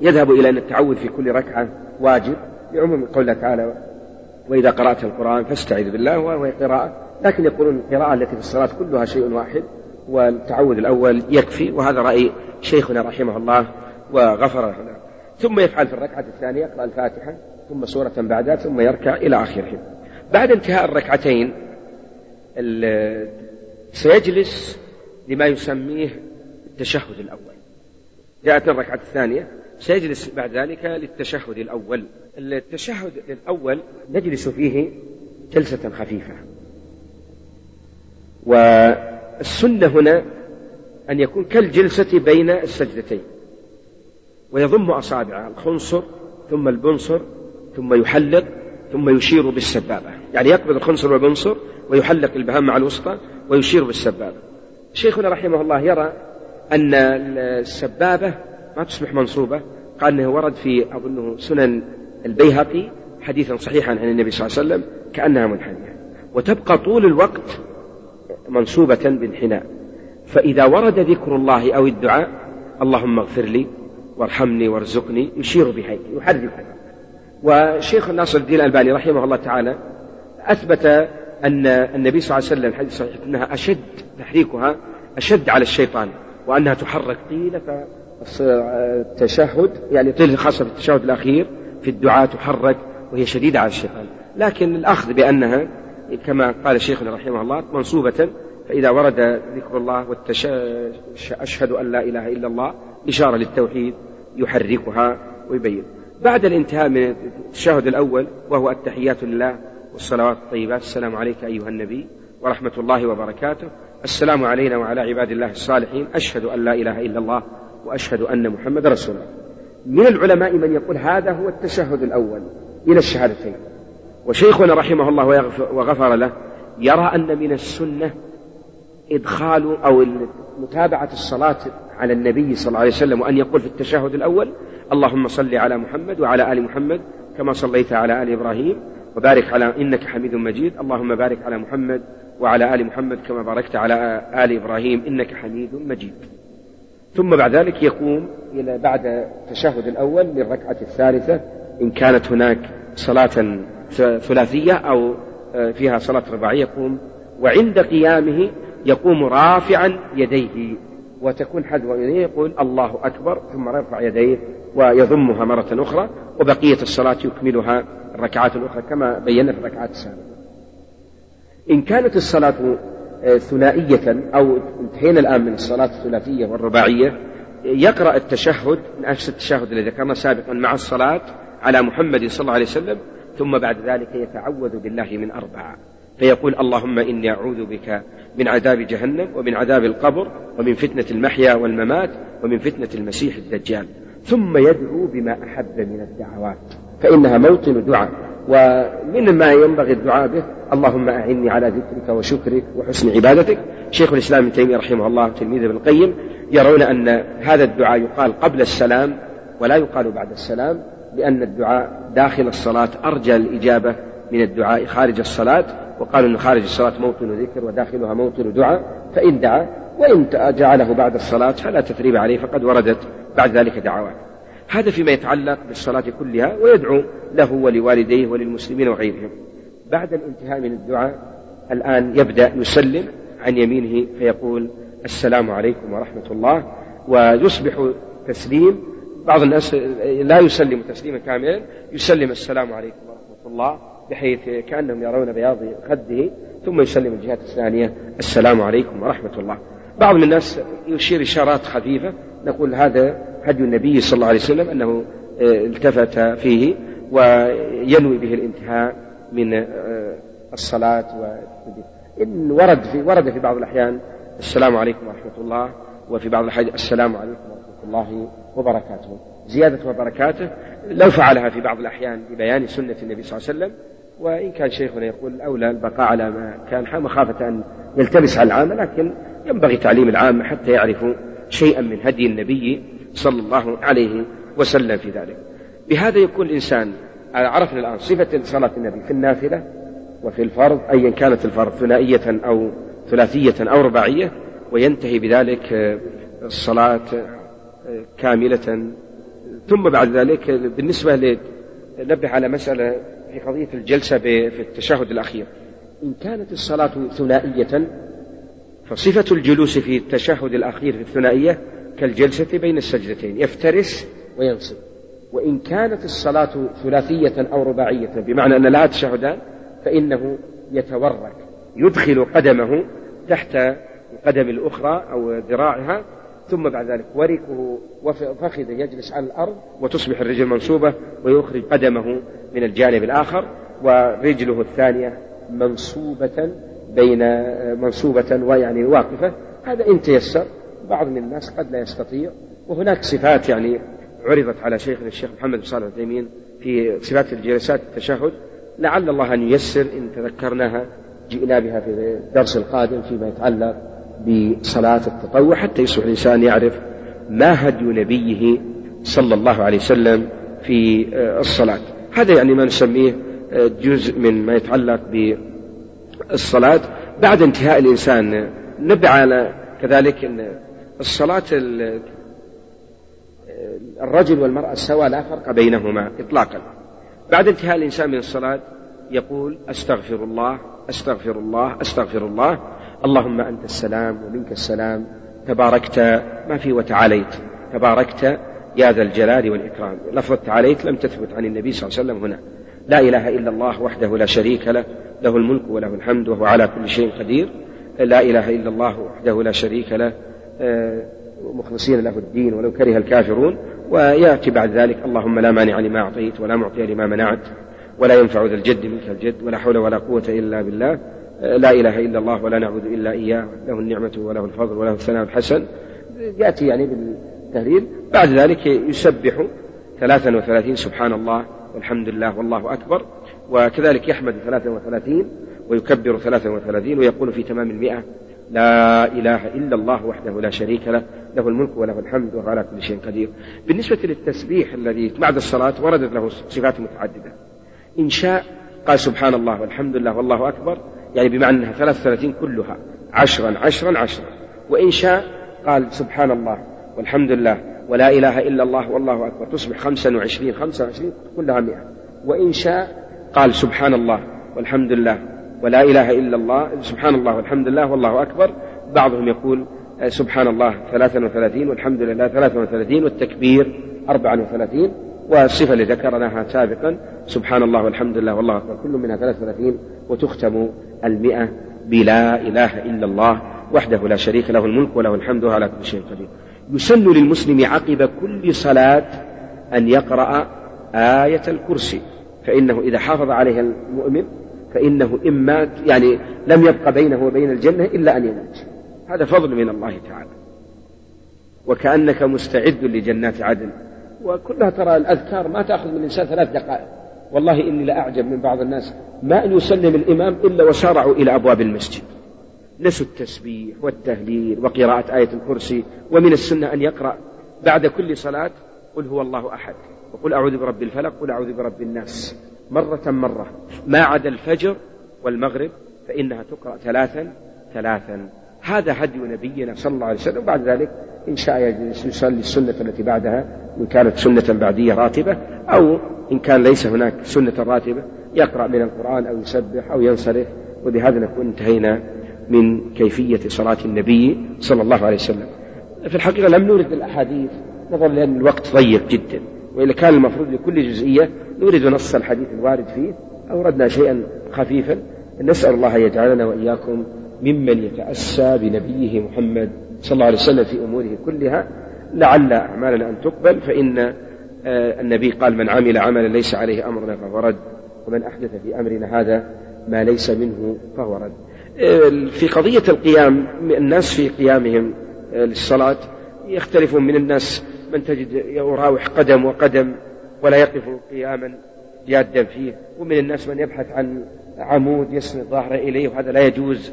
يذهب إلى أن التعوذ في كل ركعة واجب لعموم قوله تعالى وإذا قرأت القرآن فاستعذ بالله وهو قراءة. لكن يقولون القراءة التي في الصلاة كلها شيء واحد والتعوذ الأول يكفي وهذا رأي شيخنا رحمه الله وغفر له. ثم يفعل في الركعة الثانية يقرأ الفاتحة ثم سورة بعدها ثم يركع إلى آخره. بعد انتهاء الركعتين سيجلس لما يسميه التشهد الأول. جاءت الركعة الثانية سيجلس بعد ذلك للتشهد الأول. التشهد الأول نجلس فيه جلسة خفيفة. والسنة هنا أن يكون كالجلسة بين السجدتين ويضم أصابعه الخنصر ثم البنصر ثم يحلق ثم يشير بالسبابة. يعني يقبض الخنصر والبنصر ويحلق البهام مع الوسطى ويشير بالسبابة. شيخنا رحمه الله يرى أن السبابة ما تصبح منصوبة. قال أنه ورد في أظنه سنن البيهقي حديثا صحيحا عن النبي صلى الله عليه وسلم كأنها منحنية. وتبقى طول الوقت منصوبة بانحناء. فإذا ورد ذكر الله أو الدعاء اللهم اغفر لي وارحمني وارزقني يشير بهيك يحركها وشيخ ناصر الدين الألباني رحمه الله تعالى أثبت أن النبي صلى الله عليه وسلم الحديث صحيح أنها أشد تحريكها أشد على الشيطان وأنها تحرك طيلة التشهد يعني طيلة خاصة في التشهد الأخير في الدعاء تحرك وهي شديدة على الشيطان. لكن الأخذ بأنها كما قال شيخنا رحمه الله منصوبة فإذا ورد ذكر الله والتش... أشهد أن لا إله إلا الله إشارة للتوحيد يحركها ويبين. بعد الانتهاء من التشهد الأول وهو التحيات لله والصلوات الطيبات السلام عليك أيها النبي ورحمة الله وبركاته. السلام علينا وعلى عباد الله الصالحين. أشهد أن لا إله إلا الله وأشهد أن محمد رسول الله. من العلماء من يقول هذا هو التشهد الأول إلى الشهادتين. وشيخنا رحمه الله وغفر له يرى أن من السنة إدخال أو متابعة الصلاة على النبي صلى الله عليه وسلم وأن يقول في التشهد الأول اللهم صل على محمد وعلى آل محمد كما صليت على آل إبراهيم وبارك على إنك حميد مجيد اللهم بارك على محمد وعلى آل محمد كما باركت على آل إبراهيم إنك حميد مجيد. ثم بعد ذلك يقوم إلى بعد التشهد الأول للركعة الثالثة إن كانت هناك صلاة ثلاثية أو آه، فيها صلاة رباعية يقوم وعند قيامه يقوم رافعا يديه وتكون حذو يديه يقول الله أكبر ثم يرفع يديه ويضمها مرة أخرى وبقية الصلاة يكملها الركعات الأخرى كما بينا في الركعات السابقة. إن كانت الصلاة آه، ثنائية أو انتهينا الآن من الصلاة الثلاثية والرباعية يقرأ التشهد نفس التشهد الذي ذكرنا سابقا مع الصلاة على محمد صلى الله عليه وسلم ثم بعد ذلك يتعوذ بالله من أربعة. فيقول اللهم إني أعوذ بك من عذاب جهنم ومن عذاب القبر ومن فتنة المحيا والممات ومن فتنة المسيح الدجال. ثم يدعو بما أحب من الدعوات فإنها موطن دعاء. ومن ما ينبغي الدعاء به اللهم أعني على ذكرك وشكرك وحسن عبادتك. شيخ الإسلام ابن تيمية رحمه الله تلميذ ابن القيم يرون أن هذا الدعاء يقال قبل السلام ولا يقال بعد السلام. لأن الدعاء داخل الصلاة أرجى الإجابة من الدعاء خارج الصلاة وقالوا أن خارج الصلاة موطن ذكر وداخلها موطن دعاء فإن دعا وإن جعله بعد الصلاة فلا تثريب عليه فقد وردت بعد ذلك دعوات. هذا فيما يتعلق بالصلاة كلها ويدعو له ولوالديه وللمسلمين وغيرهم. بعد الانتهاء من الدعاء الآن يبدأ يسلم عن يمينه فيقول السلام عليكم ورحمة الله ويصبح تسليم بعض الناس لا يسلم تسليما كاملا يسلم السلام عليكم ورحمة الله بحيث كأنهم يرون بياض خده ثم يسلم الجهات الثانية السلام عليكم ورحمة الله. بعض الناس يشير إشارات خفيفة نقول هذا هدي النبي صلى الله عليه وسلم أنه آه، التفت فيه وينوي به الانتهاء من آه، الصلاة إن ورد في ورد في بعض الأحيان السلام عليكم ورحمة الله وفي بعض الأحيان السلام عليكم ورحمة الله وبركاته. زيادة وبركاته. لو فعلها في بعض الأحيان لبيان سنة النبي صلى الله عليه وسلم وإن كان شيخنا يقول الأولى البقاء على ما كان مخافة أن يلتبس على العامة لكن ينبغي تعليم العامة حتى يعرفوا شيئا من هدي النبي صلى الله عليه وسلم في ذلك. بهذا يكون الإنسان عرفنا الآن صفة صلاة النبي في النافلة وفي الفرض أيا كانت الفرض ثنائية أو ثلاثية أو رباعية وينتهي بذلك الصلاة كاملة. ثم بعد ذلك بالنسبة نبه على مسألة في قضية الجلسة في التشهد الأخير. إن كانت الصلاة ثنائية فصفة الجلوس في التشهد الأخير في الثنائية كالجلسة بين السجدتين يفترس وينصب. وإن كانت الصلاة ثلاثية أو رباعية بمعنى أن لها تشهدان فإنه يتورك يدخل قدمه تحت القدم الأخرى أو ذراعها ثم بعد ذلك وركه وفخذه يجلس على الأرض وتصبح الرجل منصوبة ويخرج قدمه من الجانب الآخر ورجله الثانية منصوبة بين منصوبة ويعني واقفة. هذا إن تيسر بعض من الناس قد لا يستطيع. وهناك صفات يعني عرضت على شيخنا الشيخ محمد بن صالح العثيمين في صفات الجلسات التشهد. لعل الله أن ييسر إن تذكرناها جئنا بها في الدرس القادم فيما يتعلق بصلاة التطوع حتى يصبح الإنسان يعرف ما هدي نبيه صلى الله عليه وسلم في الصلاة. هذا يعني ما نسميه جزء من ما يتعلق بالصلاة. بعد انتهاء الإنسان نبع على كذلك أن الصلاة الرجل والمرأة سواء لا فرق بينهما إطلاقا. بعد انتهاء الإنسان من الصلاة يقول أستغفر الله أستغفر الله أستغفر الله. اللهم أنت السلام ومنك السلام تباركت ما في وتعاليت تباركت يا ذا الجلال والإكرام. لفظ تعاليت لم تثبت عن النبي صلى الله عليه وسلم هنا. لا إله إلا الله وحده لا شريك له له الملك وله الحمد وهو على كل شيء قدير. لا إله إلا الله وحده لا شريك له آه، مخلصين له الدين ولو كره الكافرون. ويأتي بعد ذلك اللهم لا مانع لما أعطيت ولا معطي لما منعت ولا ينفع ذا الجد منك الجد ولا حول ولا قوة إلا بالله. لا إله إلا الله ولا نعبد إلا إياه له النعمة وله الفضل وله الثناء الحسن. يأتي يعني بالتهليل. بعد ذلك يسبح ثلاثا وثلاثين سبحان الله والحمد لله والله أكبر. وكذلك يحمد ثلاثا وثلاثين ويكبر ثلاثا وثلاثين ويقول في تمام المئة لا إله إلا الله وحده لا شريك له له الملك وله الحمد وهو على كل شيء قدير. بالنسبة للتسبيح الذي بعد الصلاة وردت له صفات متعددة. إن شاء قال سبحان الله والحمد لله والله أكبر. يعني بمعنى أنها ثلاث ثلاثين كلها. عشرا عشرا عشرا. وإن شاء قال سبحان الله والحمد لله ولا إله إلا الله والله أكبر. تصبح خمسا وعشرين خمسة وعشرين كلها مئة. وإن شاء قال سبحان الله والحمد لله ولا إله إلا الله سبحان الله والحمد لله والله أكبر. بعضهم يقول سبحان الله ثلاثا وثلاثين والحمد لله ثلاثا وثلاثين والتكبير أربعا وثلاثين. والصفة اللي ذكرناها سابقا سبحان الله والحمد لله والله أكبر. كل منها ثلاث وثلاثين وتختم المئة بلا إله إلا الله وحده لا شريك له الملك وله الحمد على كل شيء قدير. يسن للمسلم عقب كل صلاة أن يقرأ آية الكرسي. فإنه إذا حافظ عليها المؤمن فإنه إن مات يعني لم يبق بينه وبين الجنة إلا أن يموت. هذا فضل من الله تعالى. وكأنك مستعد لجنات عدن. وكلها ترى الأذكار ما تأخذ من الإنسان ثلاث دقائق. والله إني لأعجب من بعض الناس ما أن يسلم الإمام إلا وسارعوا إلى أبواب المسجد. نسوا التسبيح والتهليل وقراءة آية الكرسي ومن السنة أن يقرأ بعد كل صلاة قل هو الله أحد. وقل أعوذ برب الفلق قل أعوذ برب الناس. مرة مرة ما عدا الفجر والمغرب فإنها تقرأ ثلاثا ثلاثا. هذا هدي نبينا صلى الله عليه وسلم. وبعد ذلك إن شاء يصلي السنة التي بعدها إن كانت سنة بعدية راتبة أو إن كان ليس هناك سنة راتبة يقرأ من القرآن أو يسبح أو ينصرف. وبهذا نكون انتهينا من كيفية صلاة النبي صلى الله عليه وسلم. في الحقيقة لم نورد الأحاديث نظرا لأن الوقت ضيق جدا. وإذا كان المفروض لكل جزئية نورد نص الحديث الوارد فيه أوردنا شيئا خفيفا. نسأل الله يجعلنا وإياكم ممن يتأسى بنبيه محمد صلى الله عليه وسلم في أموره كلها لعل أعمالنا أن تقبل فإن آه، النبي قال من عمل عملا ليس عليه أمرنا فهو رد ومن أحدث في أمرنا هذا ما ليس منه فهو رد. آه، في قضية القيام الناس في قيامهم آه، للصلاة يختلفون من الناس من تجد يراوح قدم وقدم ولا يقف قياما جادا فيه ومن الناس من يبحث عن عمود يسند ظهره إليه وهذا لا يجوز.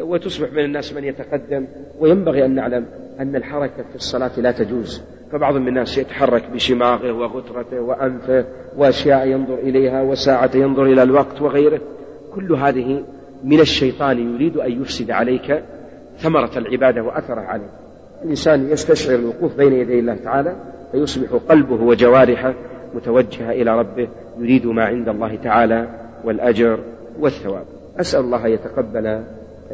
وتصبح من الناس من يتقدم وينبغي أن نعلم أن الحركة في الصلاة لا تجوز. فبعض من الناس يتحرك بشماغه وغترته وأنفه وأشياء ينظر إليها وساعة ينظر إلى الوقت وغيره. كل هذه من الشيطان يريد أن يفسد عليك ثمرة العبادة وأثره عليك. الإنسان يستشعر الوقوف بين يدي الله تعالى فيصبح قلبه وجوارحه متوجهة إلى ربه يريد ما عند الله تعالى والأجر والثواب. أسأل الله يتقبل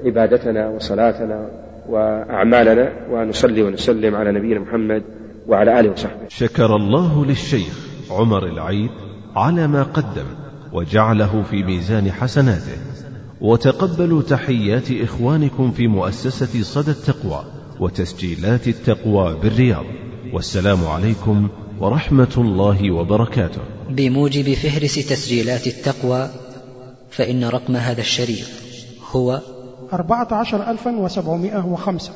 عبادتنا وصلاتنا وأعمالنا ونصلي ونسلم على نبينا محمد وعلى آله وصحبه. شكر الله للشيخ عمر العيد على ما قدم وجعله في ميزان حسناته. وتقبلوا تحيات إخوانكم في مؤسسة صدى التقوى وتسجيلات التقوى بالرياض. والسلام عليكم ورحمة الله وبركاته. بموجب فهرس تسجيلات التقوى فإن رقم هذا الشريط هو 14705